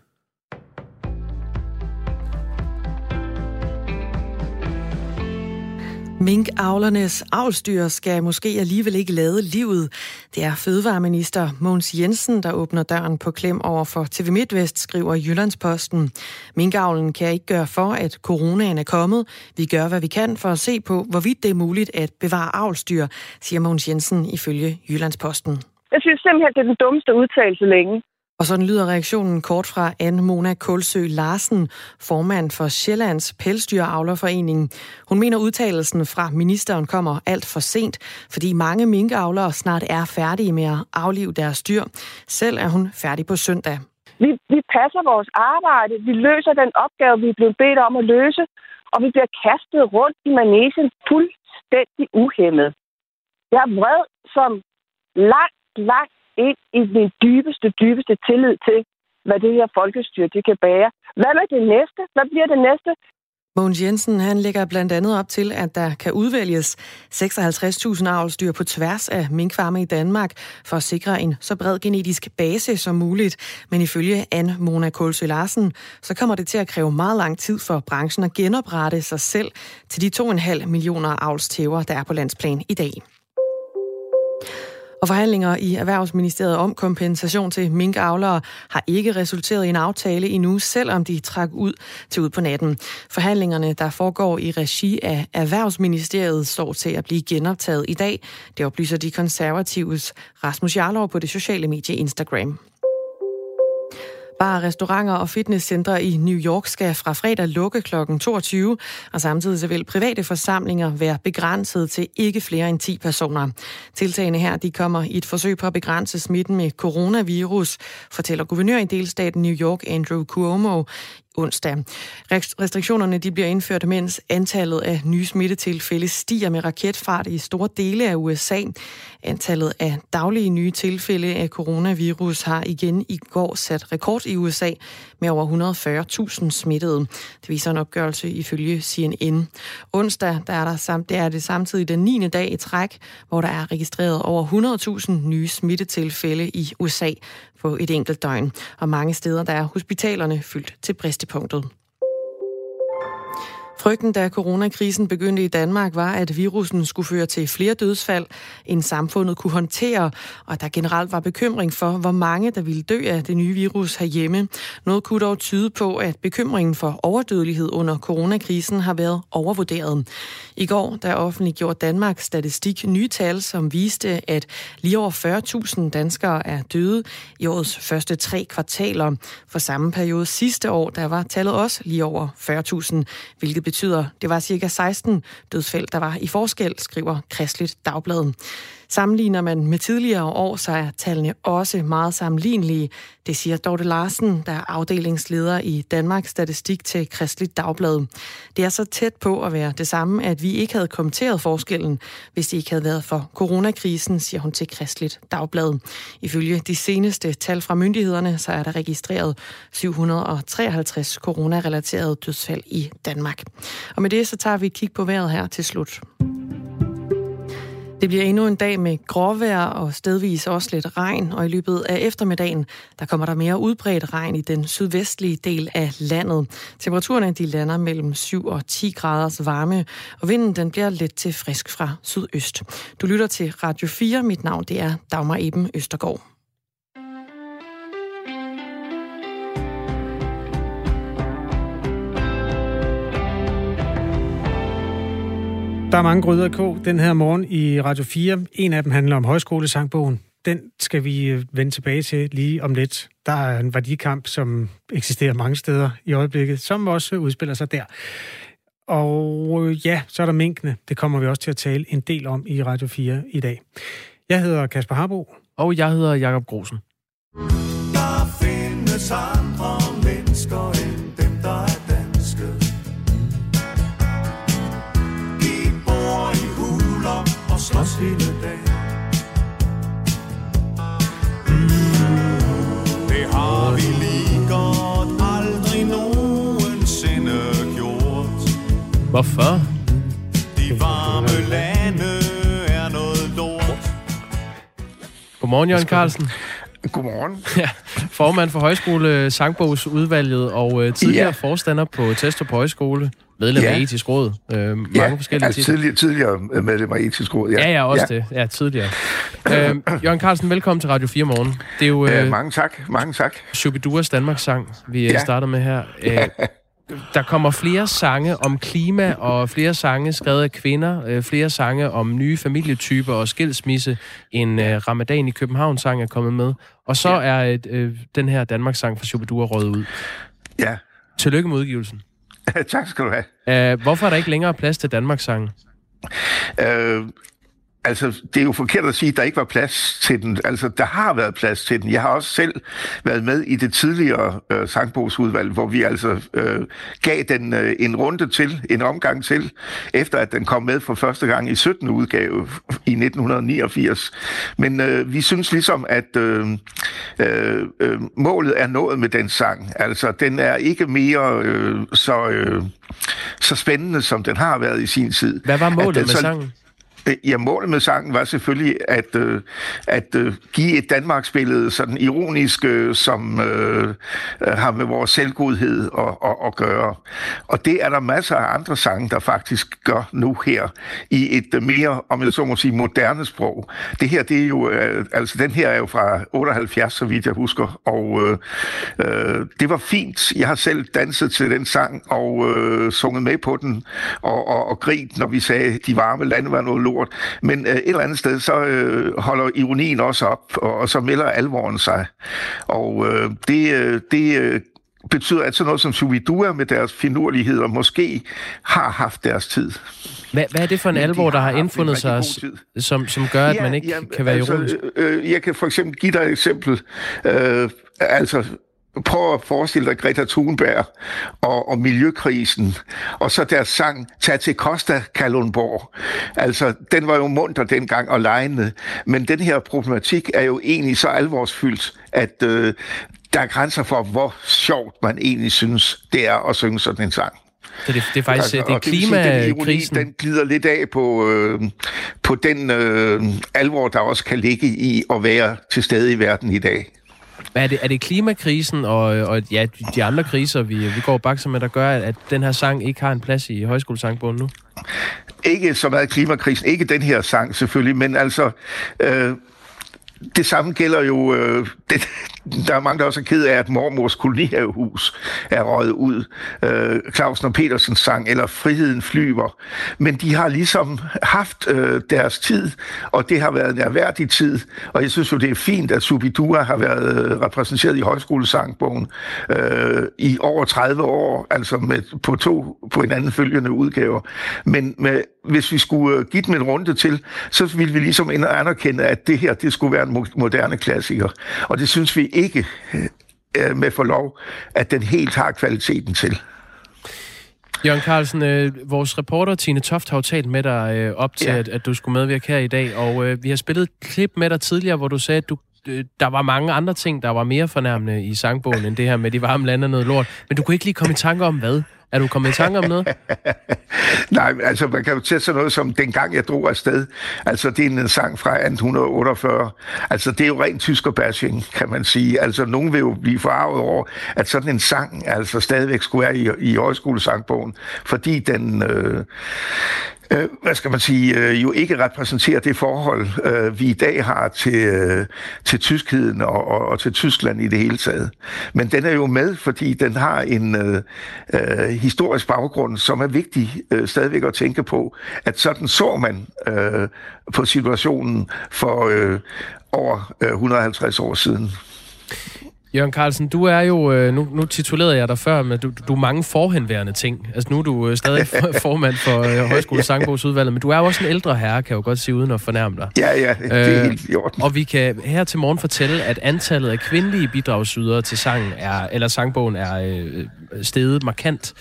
Minkavlernes avlsdyr skal måske alligevel ikke lade livet. Det er fødevareminister Mogens Jensen, der åbner døren på klem over for TV MidtVest, skriver Jyllandsposten. Minkavlen kan ikke gøre for, at coronaen er kommet. Vi gør, hvad vi kan for at se på, hvorvidt det er muligt at bevare avlsdyr, siger Mogens Jensen ifølge Jyllandsposten. Jeg synes simpelthen, det er den dummeste udtalelse længe. Og sådan lyder reaktionen kort fra Anne Mona Kulsø Larsen, formand for Sjællands Pelsdyravlerforening. Hun mener udtalelsen fra ministeren kommer alt for sent, fordi mange minkavlere snart er færdige med at aflive deres dyr. Selv er hun færdig på søndag. Vi, vi passer vores arbejde, vi løser den opgave, vi er blevet bedt om at løse, og vi bliver kastet rundt i manesen fuldstændig uhemmet. Jeg er vred som langt, langt ind i min dybeste, dybeste tillid til, hvad det her folkestyre det kan bære. Hvad er det næste? Hvad bliver det næste? Mogens Jensen han lægger blandt andet op til, at der kan udvælges 56.000 avlsdyr på tværs af minkfarme i Danmark for at sikre en så bred genetisk base som muligt. Men ifølge Anne Mona Kolsø Larsen, så kommer det til at kræve meget lang tid for branchen at genoprette sig selv til de 2,5 millioner avlstæver, der er på landsplan i dag. Og forhandlinger i Erhvervsministeriet om kompensation til minkavlere har ikke resulteret i en aftale endnu, selvom de trak ud til ud på natten. Forhandlingerne, der foregår i regi af Erhvervsministeriet, står til at blive genoptaget i dag. Det oplyser de konservatives Rasmus Jarlov på det sociale medie Instagram. Bare restauranter og fitnesscentre i New York skal fra fredag lukke kl. 22, og samtidig så vil private forsamlinger være begrænset til ikke flere end 10 personer. Tiltagene her de kommer i et forsøg på at begrænse smitten med coronavirus, fortæller guvernør i delstaten New York Andrew Cuomo onsdag. Restriktionerne de bliver indført, mens antallet af nye smittetilfælde stiger med raketfart i store dele af USA. Antallet af daglige nye tilfælde af coronavirus har igen i går sat rekord i USA med over 140.000 smittede. Det viser en opgørelse ifølge CNN. Onsdag der er, der samt, det er det samtidig den 9. dag i træk, hvor der er registreret over 100.000 nye smittetilfælde i USA på et enkelt døgn. Og mange steder der er hospitalerne fyldt til bristepunktet. Frygten, da coronakrisen begyndte i Danmark, var, at virusen skulle føre til flere dødsfald, end samfundet kunne håndtere, og der generelt var bekymring for, hvor mange der ville dø af det nye virus herhjemme. Noget kunne dog tyde på, at bekymringen for overdødelighed under coronakrisen har været overvurderet. I går, der offentliggjorde Danmarks statistik nye tal, som viste, at lige over 40.000 danskere er døde i årets første tre kvartaler. For samme periode sidste år, der var tallet også lige over 40.000, hvilket betyder, det var cirka 16 dødsfald, der var i forskel, skriver Kristligt Dagbladet. Sammenligner man med tidligere år, så er tallene også meget sammenlignelige. Det siger Dorte Larsen, der er afdelingsleder i Danmarks Statistik til Kristligt Dagblad. Det er så tæt på at være det samme, at vi ikke havde kommenteret forskellen, hvis det ikke havde været for coronakrisen, siger hun til Kristligt Dagblad. Ifølge de seneste tal fra myndighederne, så er der registreret 753 coronarelaterede dødsfald i Danmark. Og med det så tager vi et kig på vejret her til slut. Det bliver endnu en dag med gråvejr og stedvis også lidt regn, og i løbet af eftermiddagen, der kommer der mere udbredt regn i den sydvestlige del af landet. Temperaturerne de lander mellem 7 og 10 graders varme, og vinden den bliver let til frisk fra sydøst. Du lytter til Radio 4. Mit navn det er Dagmar Eben Østergaard. Der er mange gryder k den her morgen i Radio 4. En af dem handler om højskolesangbogen. Den skal vi øh, vende tilbage til lige om lidt. Der er en værdikamp, som eksisterer mange steder i øjeblikket, som også udspiller sig der. Og øh, ja, så er der minkene. Det kommer vi også til at tale en del om i Radio 4 i dag. Jeg hedder Kasper Harbo. Og jeg hedder Jakob Grosen. Hvorfor? De varme lande er noget lort. Godmorgen, Jørgen Carlsen. Godmorgen. Ja, formand for Højskole Sangbogsudvalget og øh, tidligere Ja. forstander på Testrup Højskole. Medlem Ja. af etisk råd. Øh, mange Ja, forskellige altså titler. tidligere, tidligere medlem af etisk råd. Ja, ja, også ja. det. Ja, tidligere. øh, Jørgen Carlsen, velkommen til Radio 4 Morgen. Det er jo Øh, øh, mange tak, mange tak. Shubiduras Danmarks sang, vi ja. Ja. starter med her. Øh, der kommer flere sange om klima, og flere sange skrevet af kvinder, øh, flere sange om nye familietyper og skilsmisse. En øh, Ramadan i København sang er kommet med. Og så ja. er øh, den her Danmarks sang fra Shubidua røget ud. Ja, Tillykke med udgivelsen. tak skal du have. Øh, hvorfor er der ikke længere plads til Danmarks sang? Øh, altså, det er jo forkert at sige, at der ikke var plads til den. Altså, der har været plads til den. Jeg har også selv været med i det tidligere øh, sangbogsudvalg, hvor vi altså øh, gav den øh, en runde til, en omgang til, efter at den kom med for første gang i 17. udgave i 1989. Men øh, vi synes ligesom, at øh, øh, øh, målet er nået med den sang. Altså, den er ikke mere øh, så, øh, så spændende, som den har været i sin tid. Hvad var målet den med så- sangen? Ja, målet med sangen var selvfølgelig at, øh, at øh, give et Danmarksbillede, sådan ironisk, øh, som øh, øh, har med vores selvgodhed at, at, at gøre. Og det er der masser af andre sange, der faktisk gør nu her, i et øh, mere, om jeg så må sige, moderne sprog. Det her, det er jo, øh, altså den her er jo fra 78, så vidt jeg husker, og øh, øh, det var fint. Jeg har selv danset til den sang, og øh, sunget med på den, og, og, og grint, når vi sagde, de varme lande var noget lort. Men øh, et eller andet sted, så øh, holder ironien også op, og, og så melder alvoren sig. Og øh, det, øh, det øh, betyder, at sådan noget som Subidua med deres finurligheder måske har haft deres tid. Hvad, hvad er det for en alvor, der har har indfundet sig, som, som gør, at man ikke kan være altså, ironisk? Øh, jeg kan for eksempel give dig et eksempel. Øh, altså, prøv at forestille dig Greta Thunberg og, og miljøkrisen, og så deres sang Tag til Costa Kalundborg. Altså, den var jo munter dengang og lejende, men den her problematik er jo egentlig så alvorsfyldt, at øh, der er grænser for, hvor sjovt man egentlig synes, det er at synge sådan en sang. Så det, det er faktisk det er og det vil sige, den klimakrisen. den glider lidt af på, øh, på den øh, alvor, der også kan ligge i at være til stede i verden i dag. Hvad er det, er det klimakrisen og, og ja, de andre kriser, vi, vi går bakser med, der gør, at, at den her sang ikke har en plads i højskolesangbogen nu? Ikke så meget klimakrisen, ikke den her sang selvfølgelig, men altså... Øh, det samme gælder jo, øh, det, der er mange, der også er ked af, at mormors kolonihavehus er røget ud. Øh, Clausen og Petersens sang, eller Friheden flyver. Men de har ligesom haft øh, deres tid, og det har været en erhverdig tid. Og jeg synes jo, det er fint, at Subidua har været øh, repræsenteret i højskolesangbogen øh, i over 30 år, altså med, på to på hinanden følgende udgaver. Men med, hvis vi skulle øh, give dem en runde til, så ville vi ligesom anerkende, at det her, det skulle være en moderne klassiker. Og det synes vi ikke øh, med forlov, at den helt har kvaliteten til. Jørgen Carlsen, øh, vores reporter Tine Toft har jo talt med dig øh, op til, ja. At, at du skulle medvirke her i dag, og øh, vi har spillet et klip med dig tidligere, hvor du sagde, at du, øh, der var mange andre ting, der var mere fornærmende i sangbogen, end det her med de varme lande og noget lort. Men du kunne ikke lige komme i tanke om hvad? Er du kommet i tanke om noget? Nej, men altså man kan jo tage sådan noget som dengang jeg drog afsted. Altså det er en sang fra 1848. Altså det er jo rent tyskerbashing, kan man sige. Altså nogen vil jo blive forarvet over, at sådan en sang altså stadigvæk skulle være i, i højskolesangbogen, fordi den... Øh, øh, hvad skal man sige, øh, jo ikke repræsenterer det forhold, øh, vi i dag har til, øh, til tyskheden og, og, og til Tyskland i det hele taget. Men den er jo med, fordi den har en øh, øh, historisk baggrund, som er vigtig øh, stadigvæk at tænke på, at sådan så man øh, på situationen for øh, over øh, 150 år siden. Jørgen Carlsen, du er jo, øh, nu, nu titulerede jeg dig før, men du, du er mange forhenværende ting. Altså nu er du øh, stadig for- formand for øh, Højskole Sangbogsudvalget, men du er jo også en ældre herre, kan jeg jo godt sige, uden at fornærme dig. Ja, ja, det er Øh, helt i orden. Og vi kan her til morgen fortælle, at antallet af kvindelige bidragsydere til sangen er, eller sangbogen er øh, steget markant.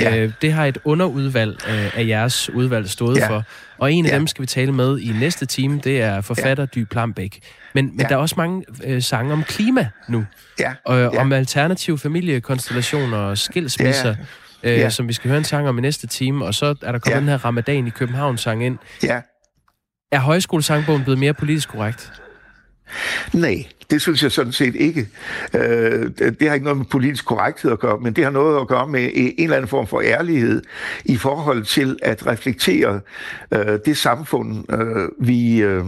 Ja. Øh, det har et underudvalg øh, af jeres udvalg stået Ja. for. Og en af Ja. dem skal vi tale med i næste time, det er forfatter Dy Plambæk. Men, men Ja. der er også mange øh, sange om klima nu. Ja, Og ja. om alternative familiekonstellationer og skilsmisser. Ja. øh, Ja. som vi skal høre en sang om i næste time, og så er der kommet Ja. den her Ramadan i København sang ind. Ja. Er højskolesangbogen blevet mere politisk korrekt? Nej, det synes jeg sådan set ikke. Øh, det har ikke noget med politisk korrekthed at gøre, men det har noget at gøre med en eller anden form for ærlighed i forhold til at reflektere øh, det samfund, øh, vi, øh,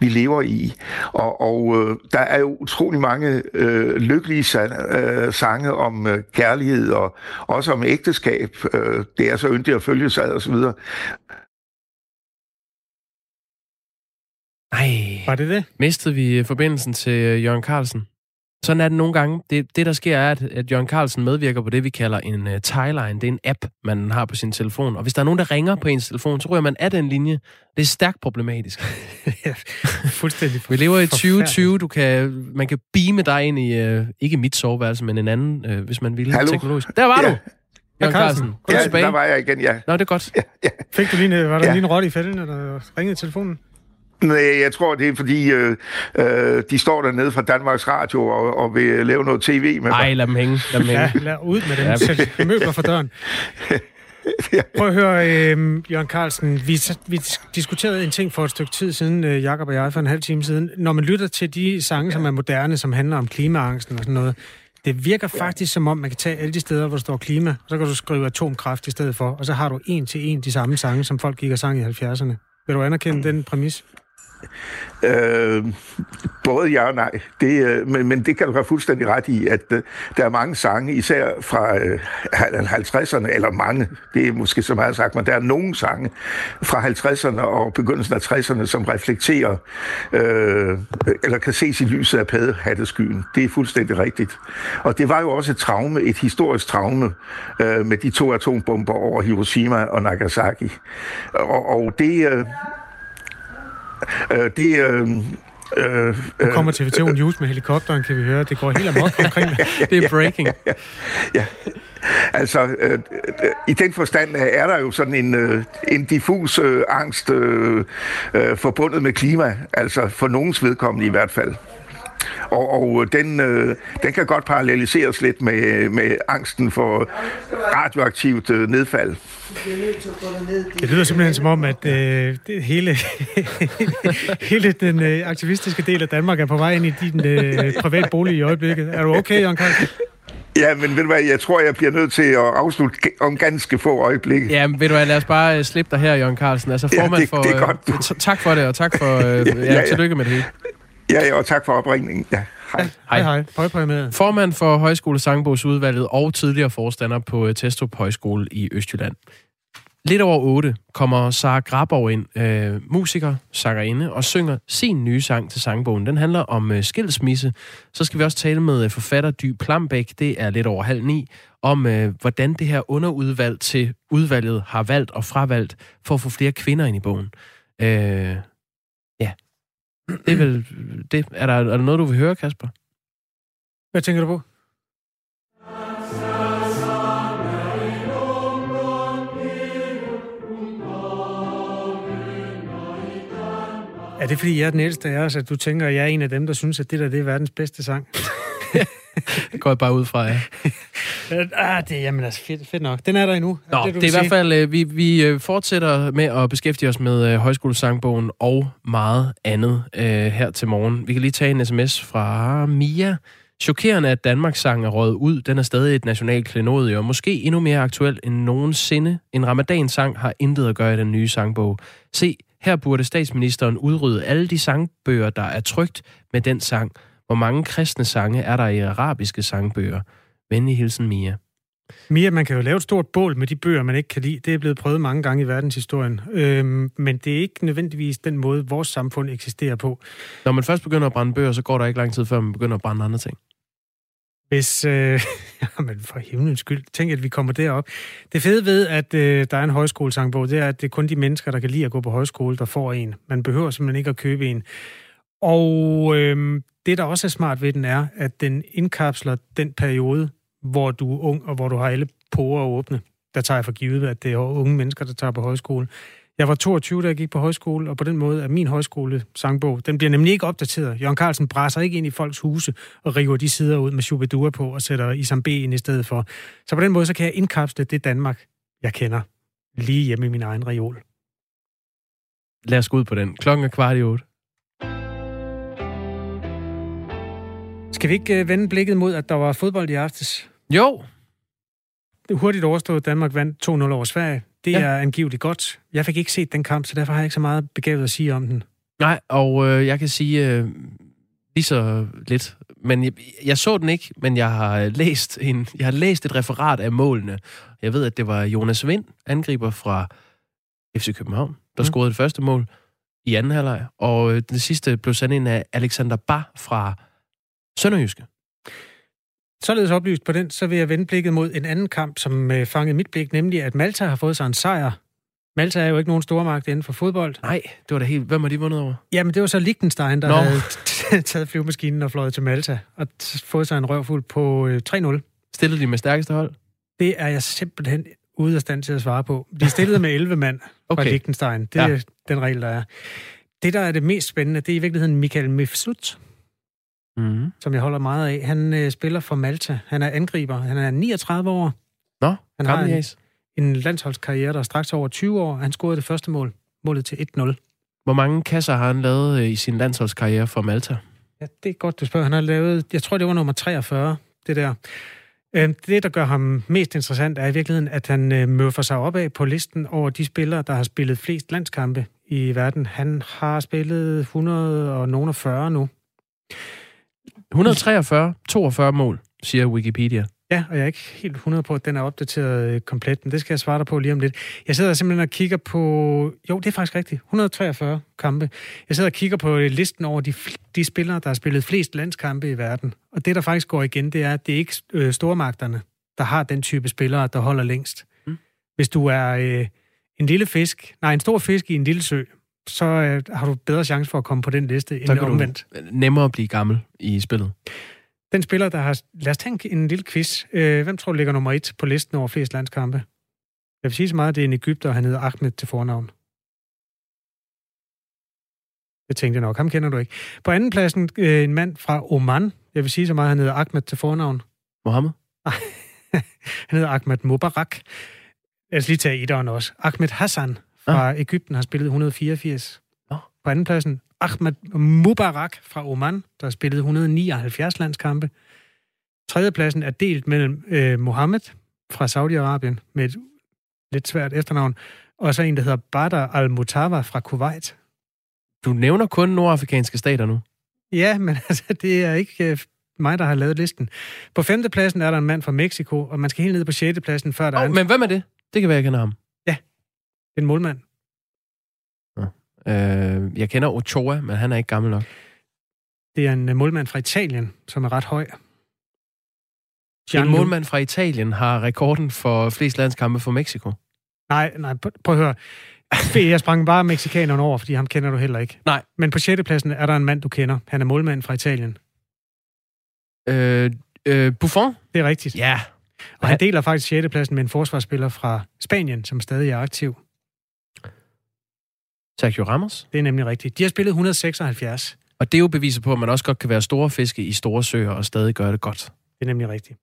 vi lever i. Og, og øh, der er jo utrolig mange øh, lykkelige øh, sange om øh, kærlighed og også om ægteskab. Øh, det er så yndigt at følge sig og så videre. Nej. Var det det? Mistede vi øh, forbindelsen til øh, Jørgen Carlsen? Sådan er det nogle gange. Det, det der sker, er, at, at Jørgen Carlsen medvirker på det, vi kalder en uh, tieline. Det er en app, man har på sin telefon. Og hvis der er nogen, der ringer på ens telefon, så ryger man af den linje. Det er stærkt problematisk. Fuldstændig Vi lever i forfærdeligt. 2020. Du kan, man kan beame dig ind i, uh, ikke mit soveværelse, men en anden, uh, hvis man ville. Hallo? Teknologisk. Der var Ja. du! Jørgen Carlsen. Kom Ja, tilbage. der var jeg igen, ja. Nå, det er godt. Fik du lige var der Ja. lige en rotte i fælden, eller ringede telefonen? Nej, jeg tror, det er fordi, øh, øh, de står dernede fra Danmarks Radio og, og vil lave noget tv med Ej, lad dem hænge. Lad dem Ja, hænge. lad ud med dem. Ja. Møbler for døren. Prøv at høre, øh, Jørgen Carlsen. Vi, vi diskuterede en ting for et stykke tid siden, øh, Jakob og jeg, for en halv time siden. Når man lytter til de sange, som er moderne, som handler om klimaangsten og sådan noget, det virker faktisk som om, man kan tage alle de steder, hvor der står klima, og så kan du skrive atomkraft i stedet for, og så har du en til en de samme sange, som folk gik og sang i 70'erne. Vil du anerkende den præmis? Øh, både ja og nej. Det, øh, men, men det kan du have fuldstændig ret i, at øh, der er mange sange, især fra øh, 50'erne, eller mange, det er måske så meget sagt, men der er nogle sange fra 50'erne og begyndelsen af 60'erne, som reflekterer, øh, eller kan ses i lyset af paddehatteskyen. Det er fuldstændig rigtigt. Og det var jo også et traume, et historisk traume, øh, med de to atombomber over Hiroshima og Nagasaki. Og, og det... Øh, øh, det øh, øh, Nu kommer TV2 News med helikopteren, kan vi høre. Det går helt amok omkring det. Er breaking. ja. Altså, øh, øh, i den forstand er der jo sådan en, øh, en diffus øh, angst øh, øh, forbundet med klima, altså for nogens vedkommende i hvert fald. Og, og den, øh, den kan godt paralleliseres lidt med, med angsten for radioaktivt øh, nedfald. Det lyder simpelthen som om, at øh, det hele, hele den øh, aktivistiske del af Danmark er på vej ind i din øh, privat bolig i øjeblikket. Er du okay, Jørgen Carlsen? Ja, men ved du hvad, jeg tror, jeg bliver nødt til at afslutte om ganske få øjeblikke. Ja, men ved du hvad, lad os bare øh, slippe dig her, Jørgen Carlsen. Altså Ja, formand det- for... det er godt, øh, t- tak for det, og tak for... Øh, ja, ja. tillykke med det hele. Ja, ja, og tak for opringningen. Ja, hej. Hej. hej. Prøv, prøv med. Formand for Højskole Sangbogsudvalget og tidligere forstander på øh, Testrup Højskole i Østjylland. Lidt over 8 kommer Sara Grabov ind, øh, musiker, sangerinde, og synger sin nye sang til sangbogen. Den handler om øh, skilsmisse. Så skal vi også tale med øh, forfatter Dy Plambæk, det er lidt over halv ni, om øh, hvordan det her underudvalg til udvalget har valgt og fravalgt for at få flere kvinder ind i bogen. Øh, ja, det er vel det. Er der, er der noget, du vil høre, Kasper? Hvad tænker du på? Er det fordi, jeg er den ældste af os, at du tænker, at jeg er en af dem, der synes, at det der det er verdens bedste sang? Det går jeg bare ud fra, ja. ah, det er jamen, altså fedt, fedt nok. Den er der endnu. Nå, det, det er i hvert fald, øh, vi, vi øh, fortsætter med at beskæftige os med øh, højskolesangbogen og meget andet øh, her til morgen. Vi kan lige tage en sms fra Mia. Chokerende, at Danmarks sang er røget ud. Den er stadig et nationalt klenodie, og måske endnu mere aktuel end nogensinde. En ramadan-sang har intet at gøre i den nye sangbog. Se, her burde statsministeren udrydde alle de sangbøger, der er trygt med den sang. Hvor mange kristne sange er der i arabiske sangbøger? Venlig hilsen, Mia. Mia, man kan jo lave et stort bål med de bøger, man ikke kan lide. Det er blevet prøvet mange gange i verdenshistorien. Øhm, men det er ikke nødvendigvis den måde, vores samfund eksisterer på. Når man først begynder at brænde bøger, så går der ikke lang tid, før man begynder at brænde andre ting. Hvis, øh, jamen for himlens skyld, tænk, at vi kommer derop. Det fede ved, at øh, der er en højskolesangbog, det er, at det er kun de mennesker, der kan lide at gå på højskole, der får en. Man behøver simpelthen ikke at købe en. Og øh, det, der også er smart ved den, er, at den indkapsler den periode, hvor du er ung, og hvor du har alle porer åbne. Der tager jeg for givet, at det er unge mennesker, der tager på højskole. Jeg var 22, da jeg gik på højskole, og på den måde er min højskole sangbog, den bliver nemlig ikke opdateret. Jørgen Carlsen bræser ikke ind i folks huse og river de sider ud med Shubidua på og sætter Isam B ind i stedet for. Så på den måde, så kan jeg indkapsle det Danmark, jeg kender, lige hjemme i min egen reol. Lad os gå ud på den. Klokken er kvart i otte. Skal vi ikke øh, vende blikket mod, at der var fodbold i aftes? Jo, Hurtigt overstået, Danmark vandt 2-0 over Sverige. Det Ja. er angiveligt godt. Jeg fik ikke set den kamp, så derfor har jeg ikke så meget begavet at sige om den. Nej, og øh, jeg kan sige øh, lige så lidt. Men jeg, jeg så den ikke, men jeg har læst en, jeg har læst et referat af målene. Jeg ved, at det var Jonas Vind, angriber fra FC København, der. Mm. scorede det første mål i anden halvleg. Og øh, den sidste blev sendt ind af Alexander Bar fra Sønderjyske. Således oplyst på den, så vil jeg vende blikket mod en anden kamp, som øh, fangede mit blik, nemlig at Malta har fået sig en sejr. Malta er jo ikke nogen stormagt inden for fodbold. Nej, det var da helt... Hvem har de vundet over? Jamen, det var så Liechtenstein, der Nå. Havde taget flyvemaskinen og fløjet til Malta og fået sig en røvfuld på øh, 3-0. Stillede de med stærkeste hold? Det er jeg simpelthen ude af stand til at svare på. De stillede med 11 mand fra Okay. Liechtenstein. Det Ja. er den regel, der er. Det, der er det mest spændende, det er i virkeligheden Michael Mifsut, Mm. som jeg holder meget af. Han øh, spiller for Malta. Han er angriber. Han er 39 år. Nå, Han har en, en landsholdskarriere, der er straks over 20 år. Han scorede det første mål. Målet til 1-0. Hvor mange kasser har han lavet øh, i sin landsholdskarriere for Malta? Ja, det er godt, du spørger. Han har lavet, jeg tror, det var nummer 43, det der. Øhm, Det, der gør ham mest interessant, er i virkeligheden, at han øh, møffer sig opad på listen over de spillere, der har spillet flest landskampe i verden. Han har spillet 100 og nogen af 40 nu. 143, 42 mål, siger Wikipedia. Ja, og jeg er ikke helt 100 på, at den er opdateret øh, komplet, men det skal jeg svare dig på lige om lidt. Jeg sidder simpelthen og kigger på... Jo, det er faktisk rigtigt. 143 kampe. Jeg sidder og kigger på øh, listen over de, de spillere, der har spillet flest landskampe i verden. Og det, der faktisk går igen, det er, at det er ikke øh, stormagterne, der har den type spillere, der holder længst. Mm. Hvis du er øh, en lille fisk, nej, en stor fisk i en lille sø, så øh, har du bedre chance for at komme på den liste end Så kan omvendt. du nemmere blive gammel i spillet. Den spiller, der har... Lad os tage en, lille quiz. Øh, hvem tror du ligger nummer et på listen over flest landskampe? Jeg vil sige så meget, at det er en Ægypter, og han hedder Ahmed til fornavn. Jeg tænkte nok, ham kender du ikke. På anden pladsen øh, en mand fra Oman. Jeg vil sige så meget, at han hedder Ahmed til fornavn. Mohammed? Han hedder Ahmed Mubarak. Lad os lige tage etteren også. Ahmed Hassan fra ah. Ægypten har spillet 184. Nå. På anden pladsen Ahmed Mubarak fra Oman, der har spillet 179 landskampe. Tredje pladsen er delt mellem øh, Mohammed fra Saudi-Arabien med et lidt svært efternavn, og så en, der hedder Badr al-Mutawa fra Kuwait. Du nævner kun nordafrikanske stater nu. Ja, men altså, det er ikke øh, mig, der har lavet listen. På femte pladsen er der en mand fra Mexico, og man skal helt ned på sjette pladsen, før der Oh, er en, men hvem er det? Det kan være, jeg kender ham. En målmand. Øh, jeg kender Ochoa, men han er ikke gammel nok. Det er en øh, målmand fra Italien, som er ret høj. En målmand fra Italien har rekorden for flest landskampe for Mexico. Nej, nej, prøv at høre. Jeg sprang bare mexikaneren over, fordi ham kender du heller ikke. Nej. Men på sjette pladsen er der en mand, du kender. Han er målmand fra Italien. Øh, øh, Buffon? Det er rigtigt. Ja. Og han deler faktisk sjette pladsen med en forsvarsspiller fra Spanien, som stadig er aktiv. Sergio Ramos. Det er nemlig rigtigt. De har spillet 176. Og det er jo beviser på, at man også godt kan være store fiske i store søer og stadig gøre det godt. Det er nemlig rigtigt.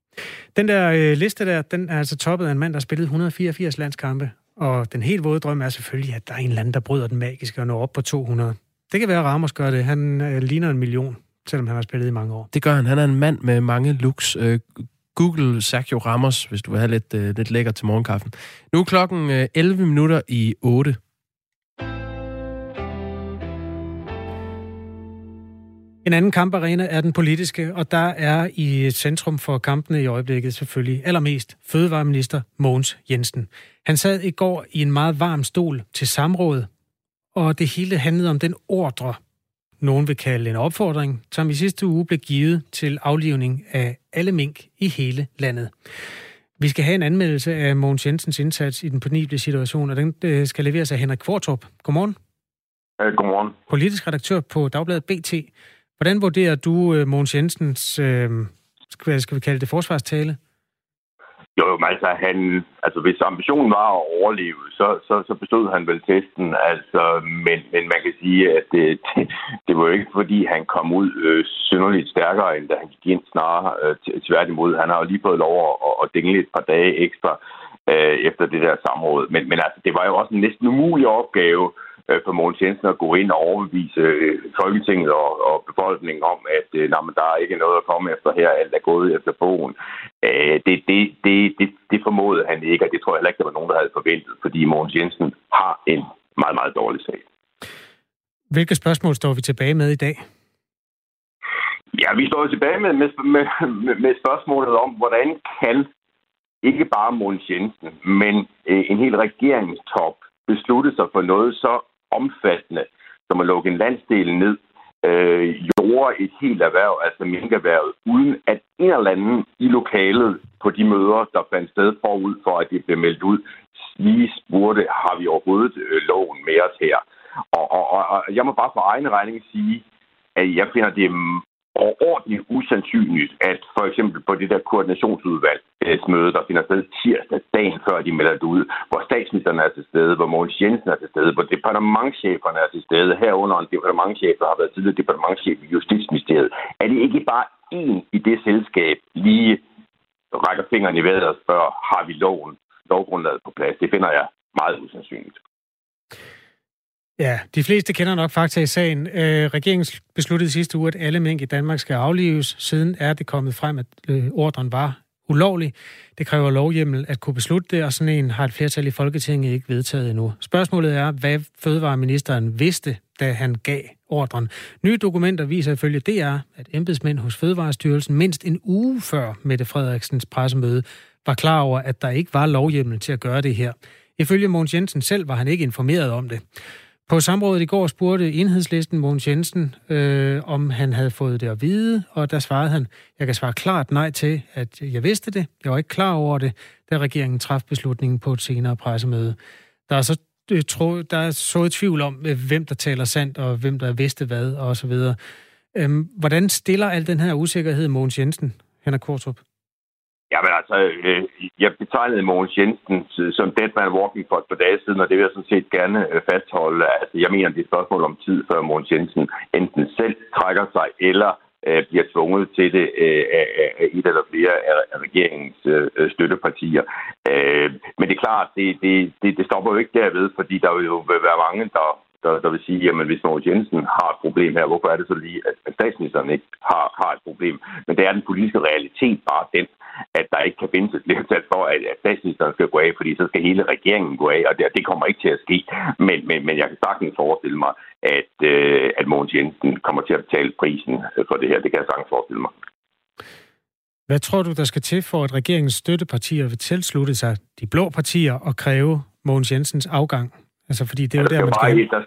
Den der øh, liste der, den er altså toppet af en mand, der har spillet 184 landskampe. Og den helt våde drøm er selvfølgelig, at der er en eller anden, der bryder den magiske og når op på 200. Det kan være, at Ramos gør det. Han øh, ligner en million, selvom han har spillet i mange år. Det gør han. Han er en mand med mange looks. Øh, Google Sergio Ramos, hvis du vil have lidt, øh, lidt lækker til morgenkaffen. Nu er klokken øh, 11 minutter i 8. En anden kamparena er den politiske, og der er i centrum for kampene i øjeblikket selvfølgelig allermest fødevareminister Mogens Jensen. Han sad i går i en meget varm stol til samråd, og det hele handlede om den ordre, nogen vil kalde en opfordring, som i sidste uge blev givet til aflivning af alle mink i hele landet. Vi skal have en anmeldelse af Mogens Jensens indsats i den penible situation, og den øh, skal leveres af Henrik Kvartrup. Godmorgen. Øh, godmorgen. politisk redaktør på Dagbladet BT. Hvordan vurderer du øh, Mogens Jensens, øh, skal, skal vi kalde det forsvarstale? Jo, jo, men altså, han, altså hvis ambitionen var at overleve, så, så, så bestod han vel testen. Altså, men, men man kan sige, at det, det, det var jo ikke, fordi han kom ud øh, synderligt stærkere, end da han gik ind snarere øh, tværtimod. Han har jo lige fået lov at, at, at dingle et par dage ekstra øh, efter det der samråd. Men, men altså, det var jo også en næsten umulig opgave øh, for Mogens Jensen at gå ind og overbevise øh, Folketinget og, og befolkningen om, at øh, nej, men der er ikke noget at komme efter her, alt er gået efter bogen. Øh, det, det, det, det, det formodede han ikke, og det tror jeg heller ikke, der var nogen, der havde forventet, fordi Mogens Jensen har en meget, meget dårlig sag. Hvilke spørgsmål står vi tilbage med i dag? Ja, vi står tilbage med, med, med, med spørgsmålet om, hvordan kan ikke bare Mogens Jensen, men øh, en hel regeringstop beslutte sig for noget så omfattende, som at lukke en landsdel ned, øh, gjorde et helt erhverv, altså minkerhvervet, uden at en eller anden i lokalet på de møder, der fandt sted forud for, at det blev meldt ud, lige spurgte, har vi overhovedet øh, loven med os her? Og, og, og, og jeg må bare for egen regning sige, at jeg finder det overordentligt usandsynligt, at for eksempel på det der koordinationsudvalgsmøde, øh, der finder sted tirsdag, dagen før de melder det ud, hvor statsministeren er til stede, hvor Mogens Jensen er til stede, hvor departementcheferne er til stede, herunder en departementchef, der har været tidligere departementchef i Justitsministeriet. Er det ikke bare en i det selskab lige rækker fingrene i vejret og spørger, har vi loven, lovgrundlaget på plads? Det finder jeg meget usandsynligt. Ja, de fleste kender nok fakta i sagen. Øh, regeringen besluttede sidste uge, at alle mink i Danmark skal aflives. Siden er det kommet frem, at øh, ordren var ulovlig. Det kræver lovhjemmel at kunne beslutte det, og sådan en har et flertal i Folketinget ikke vedtaget endnu. Spørgsmålet er, hvad fødevareministeren vidste, da han gav ordren. Nye dokumenter viser ifølge DR, at embedsmænd hos Fødevarestyrelsen mindst en uge før Mette Frederiksens pressemøde var klar over, at der ikke var lovhjemmel til at gøre det her. Ifølge Mogens Jensen selv var han ikke informeret om det. På samrådet i går spurgte enhedslisten Mogens Jensen, øh, om han havde fået det at vide, og der svarede han, jeg kan svare klart nej til, at jeg vidste det. Jeg var ikke klar over det, da regeringen traf beslutningen på et senere pressemøde. Der er så øh, tro, der er så et tvivl om, øh, hvem der taler sandt, og hvem der vidste hvad, og så videre. Øhm, hvordan stiller al den her usikkerhed Mogens Jensen, Henrik Kortrup? Jamen altså, øh, jeg betegnede Mogens Jensen som dead man walking for et par dage siden, og det vil jeg sådan set gerne øh, fastholde. Altså, jeg mener, det er et spørgsmål om tid, før Mogens Jensen enten selv trækker sig, eller øh, bliver tvunget til det øh, af, af et eller flere af regeringens øh, støttepartier. Øh, men det er klart, det, det, det, det stopper jo ikke derved, fordi der vil jo være mange, der der, der vil sige, jamen hvis Mogens Jensen har et problem her, hvorfor er det så lige, at, at statsministeren ikke har, har et problem? Men det er den politiske realitet bare den, at der ikke kan findes et flertal for, at, at statsministeren skal gå af, fordi så skal hele regeringen gå af, og det, det kommer ikke til at ske. Men, men, men jeg kan sagtens forestille mig, at, øh, at Mogens Jensen kommer til at betale prisen for det her. Det kan jeg sagtens forestille mig. Hvad tror du, der skal til for, at regeringens støttepartier vil tilslutte sig de blå partier og kræve Mogens Jensens afgang? Altså, fordi det er jo der, der, man skal... skal... Der,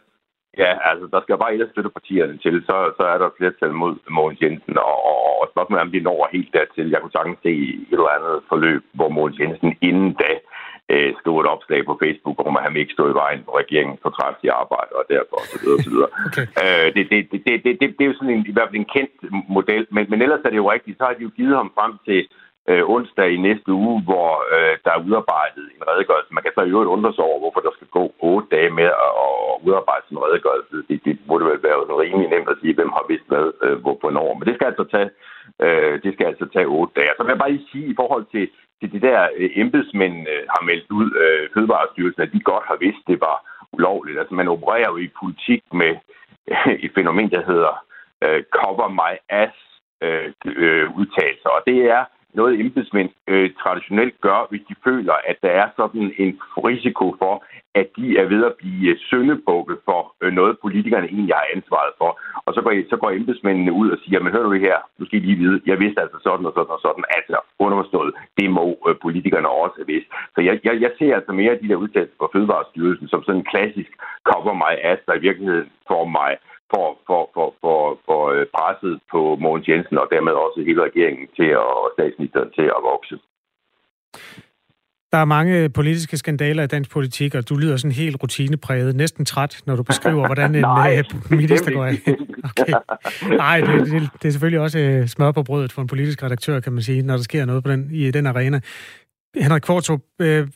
ja, altså, der skal bare et af støttepartierne til, så, så er der et flertal mod Mogens Jensen, og, og, spørgsmålet er, om de når helt dertil. Jeg kunne sagtens se et eller andet forløb, hvor Mogens Jensen inden da øh, stod et opslag på Facebook om, at han ikke stod i vejen for regeringen for i arbejde, og derfor så videre. Okay. Øh, det, det, det, det, det, det, det, er jo sådan en, i hvert fald en kendt model, men, men ellers er det jo rigtigt, så har de jo givet ham frem til øh, onsdag i næste uge, hvor øh, der er udarbejdet en redegørelse. Man kan så i øvrigt undre sig over, hvorfor der skal gå otte dage med at, at udarbejde sådan en redegørelse. Det, det burde vel være rimelig nemt at sige, hvem har vidst hvad, øh, hvor, hvornår. Men det skal altså tage, øh, det skal altså tage otte dage. Så vil jeg bare lige sige, i forhold til, til de der øh, embedsmænd øh, har meldt ud, øh, Fødevarestyrelsen, at de godt har vidst, det var ulovligt. Altså man opererer jo i politik med øh, et fænomen, der hedder øh, cover my ass øh, øh, udtalelser. Og det er noget embedsmænd øh, traditionelt gør, hvis de føler, at der er sådan en risiko for, at de er ved at blive øh, syndebukke for øh, noget, politikerne egentlig har ansvaret for. Og så går, så går embedsmændene ud og siger, men hør du her, du skal lige vide, jeg vidste altså sådan og sådan og sådan, altså underforstået, det må øh, politikerne også have vidst. Så jeg, jeg, jeg ser altså mere de der udtalelser fra Fødevarestyrelsen som sådan en klassisk cover my ass, der i virkeligheden får mig for, for, for, for, for øh, presset på Mogens Jensen og dermed også hele regeringen til at, og statsministeren til at vokse. Der er mange politiske skandaler i dansk politik, og du lyder sådan helt rutinepræget, næsten træt, når du beskriver, hvordan en Nej, øh, minister går af. Okay. Nej, det, det, det er selvfølgelig også øh, smør på brødet for en politisk redaktør, kan man sige, når der sker noget på den, i den arena. Henrik Kvartrup, øh,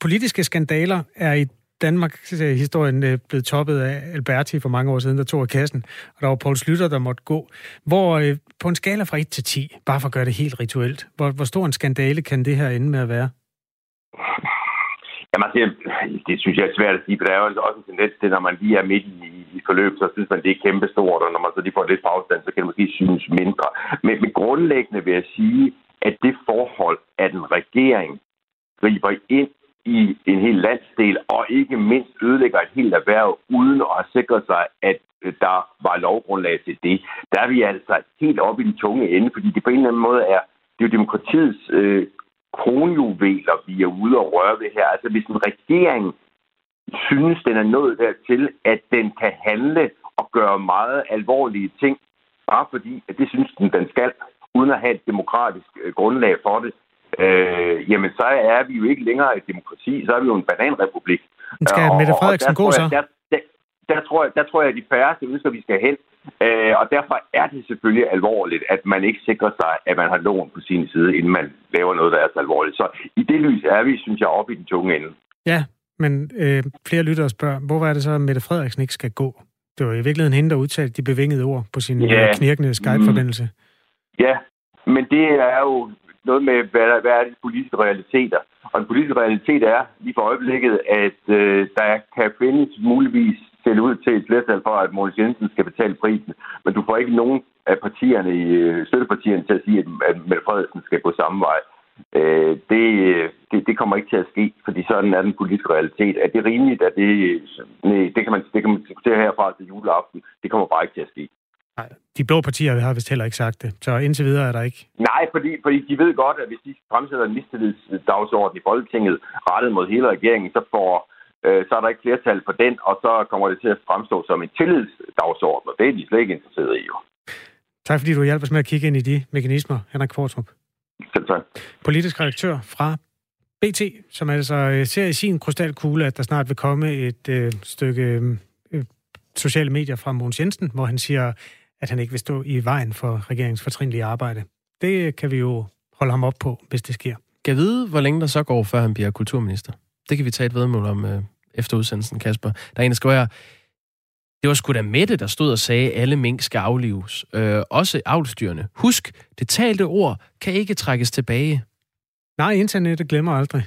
politiske skandaler er i Danmarks historien blev øh, blevet toppet af Alberti for mange år siden, der tog af kassen, og der var Poul Slytter, der måtte gå. Hvor øh, på en skala fra 1 til 10, bare for at gøre det helt rituelt, hvor, hvor stor en skandale kan det her ende med at være? Jamen, altså, det, det synes jeg er svært at sige, for der er jo altså også en tendens til, når man lige er midt i, i forløb, så synes man, det er kæmpestort, og når man så lige får lidt på afstand, så kan det måske synes mindre. Men, men grundlæggende vil jeg sige, at det forhold, at en regering griber ind i en hel landsdel, og ikke mindst ødelægger et helt erhverv, uden at have sikret sig, at øh, der var lovgrundlag til det. Der er vi altså helt oppe i den tunge ende, fordi det på en eller anden måde er, det er jo demokratiets øh, kronjuveler, vi er ude og røre ved her. Altså hvis en regering synes, den er nået dertil, at den kan handle og gøre meget alvorlige ting, bare fordi, at det synes den, den skal, uden at have et demokratisk øh, grundlag for det, øh, jamen så er vi jo ikke længere et demokrati, så er vi jo en bananrepublik. Skal Og- Mette Frederiksen der gå så? jeg, Der, der, der, tror jeg, der tror jeg, at de færreste ønsker, vi skal hen. Øh, og derfor er det selvfølgelig alvorligt, at man ikke sikrer sig, at man har loven på sin side, inden man laver noget, der er så alvorligt. Så i det lys er vi, synes jeg, oppe i den tunge ende. Ja, men øh, flere lyttere spørger, hvor er det så, at Mette Frederiksen ikke skal gå? Det var i virkeligheden hende, der udtalte de bevingede ord på sin Ja. yeah. knirkende Skype-forbindelse. Ja, men det er jo noget med, hvad, der, hvad er de politiske realiteter. Og den politiske realitet er lige for øjeblikket, at øh, der kan findes muligvis til ud til et flertal for, at Mogens Jensen skal betale prisen. Men du får ikke nogen af partierne i øh, støttepartierne til at sige, at, at Mette Frederiksen skal gå samme vej. Øh, det, det, det kommer ikke til at ske, fordi sådan er den politiske realitet. Er det rimeligt, at det, øh, nej, øh, det, kan man, det kan man diskutere herfra til juleaften. Det kommer bare ikke til at ske. De blå partier har vist heller ikke sagt det, så indtil videre er der ikke. Nej, fordi, fordi de ved godt, at hvis de fremsætter en mistillidsdagsorden i Folketinget rettet mod hele regeringen, så, får, øh, så er der ikke flertal for den, og så kommer det til at fremstå som en tillidsdagsorden, og det er de slet ikke interesseret i. Jo. Tak fordi du hjalp os med at kigge ind i de mekanismer, Henrik Kvartrup. Selv tak. Politisk redaktør fra BT, som altså øh, ser i sin krystalkugle, at der snart vil komme et øh, stykke øh, sociale medier fra Mogens Jensen, hvor han siger, at han ikke vil stå i vejen for regeringens fortrinlige arbejde. Det kan vi jo holde ham op på, hvis det sker. Kan vide, hvor længe der så går, før han bliver kulturminister? Det kan vi tage et vedmål om øh, efter udsendelsen, Kasper. Der er en, der skriver, det var sgu da Mette, der stod og sagde, at alle mink skal aflives. Øh, også avlstyrene. Husk, det talte ord kan ikke trækkes tilbage. Nej, internettet glemmer aldrig.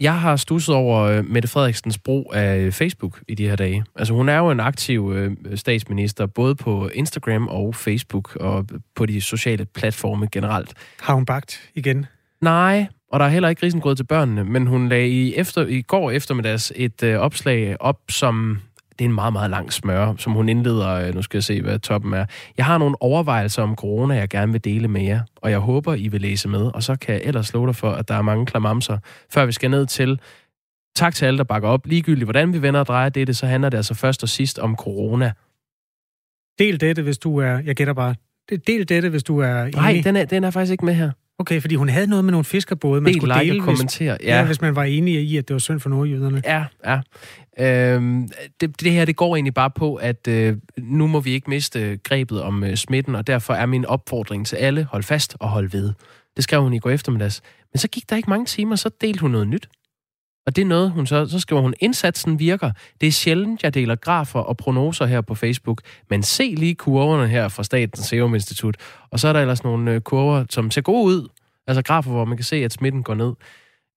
Jeg har stusset over øh, Mette Frederiksens brug af øh, Facebook i de her dage. Altså hun er jo en aktiv øh, statsminister, både på Instagram og Facebook, og på de sociale platforme generelt. Har hun bagt igen? Nej, og der er heller ikke risengrød til børnene, men hun lagde i, efter, i går eftermiddags et øh, opslag op, som det er en meget, meget lang smør, som hun indleder. øh, Nu skal jeg se, hvad toppen er. Jeg har nogle overvejelser om corona, jeg gerne vil dele med jer, og jeg håber, I vil læse med. Og så kan jeg ellers slå dig for, at der er mange klamamser, før vi skal ned til Tak til alle, der bakker op. Ligegyldigt, hvordan vi vender og drejer det, så handler det altså først og sidst om corona. Del dette, hvis du er... Jeg gætter bare. Del dette, hvis du er enig. Nej, den er, den er faktisk ikke med her. Okay, fordi hun havde noget med nogle fiskerbåde, man Del, skulle like dele, og kommentere. Hvis, ja. Ja. hvis man var enig i, at det var synd for nordjyderne. Ja, ja. Øhm, det, det her, det går egentlig bare på, at øh, nu må vi ikke miste grebet om øh, smitten, og derfor er min opfordring til alle, hold fast og hold ved. Det skrev hun i går eftermiddags. Men så gik der ikke mange timer, så delte hun noget nyt. Og det er noget, hun så, så skriver hun, indsatsen virker. Det er sjældent, jeg deler grafer og prognoser her på Facebook, men se lige kurverne her fra Statens Serum Institut. Og så er der ellers nogle øh, kurver, som ser gode ud. Altså grafer, hvor man kan se, at smitten går ned.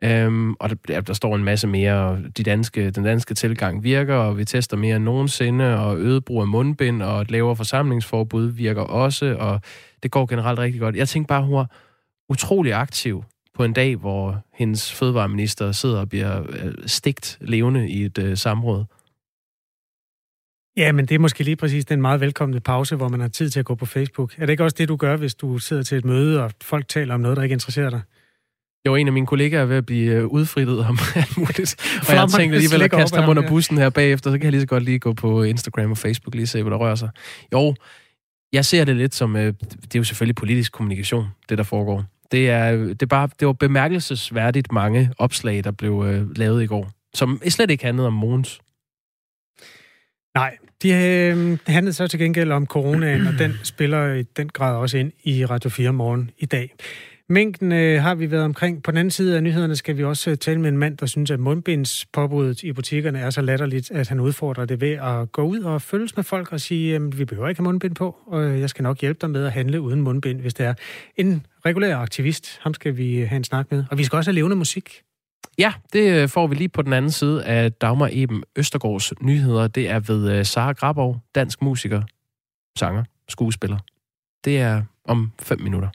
Øhm, og der, der, står en masse mere, og de danske, den danske tilgang virker, og vi tester mere end nogensinde, og øget brug af mundbind, og et lavere forsamlingsforbud virker også, og det går generelt rigtig godt. Jeg tænker bare, hun er utrolig aktiv på en dag, hvor hendes fødevareminister sidder og bliver øh, stigt levende i et øh, samråd. Ja, men det er måske lige præcis den meget velkomne pause, hvor man har tid til at gå på Facebook. Er det ikke også det, du gør, hvis du sidder til et møde, og folk taler om noget, der ikke interesserer dig? Jo, en af mine kollegaer er ved at blive øh, udfrittet om alt muligt. Og jeg Flammerne tænkte alligevel at kaste ham under bussen her bagefter, så kan jeg lige så godt lige gå på Instagram og Facebook lige se, hvad der rører sig. Jo, jeg ser det lidt som, øh, det er jo selvfølgelig politisk kommunikation, det der foregår. Det, er, det, er bare, det var bemærkelsesværdigt mange opslag, der blev øh, lavet i går, som slet ikke handlede om Mogens. Nej, de øh, handlede så til gengæld om coronaen, og den spiller i den grad også ind i Radio 4 morgen i dag. Mængden øh, har vi været omkring. På den anden side af nyhederne skal vi også øh, tale med en mand, der synes, at mundbindspåbuddet i butikkerne er så latterligt, at han udfordrer det ved at gå ud og følges med folk og sige, at vi behøver ikke have mundbind på, og øh, jeg skal nok hjælpe dig med at handle uden mundbind, hvis det er en regulær aktivist. Ham skal vi øh, have en snak med. Og vi skal også have levende musik. Ja, det får vi lige på den anden side af Dagmar Eben Østergaards nyheder. Det er ved Sara Grabov, dansk musiker, sanger, skuespiller. Det er om fem minutter.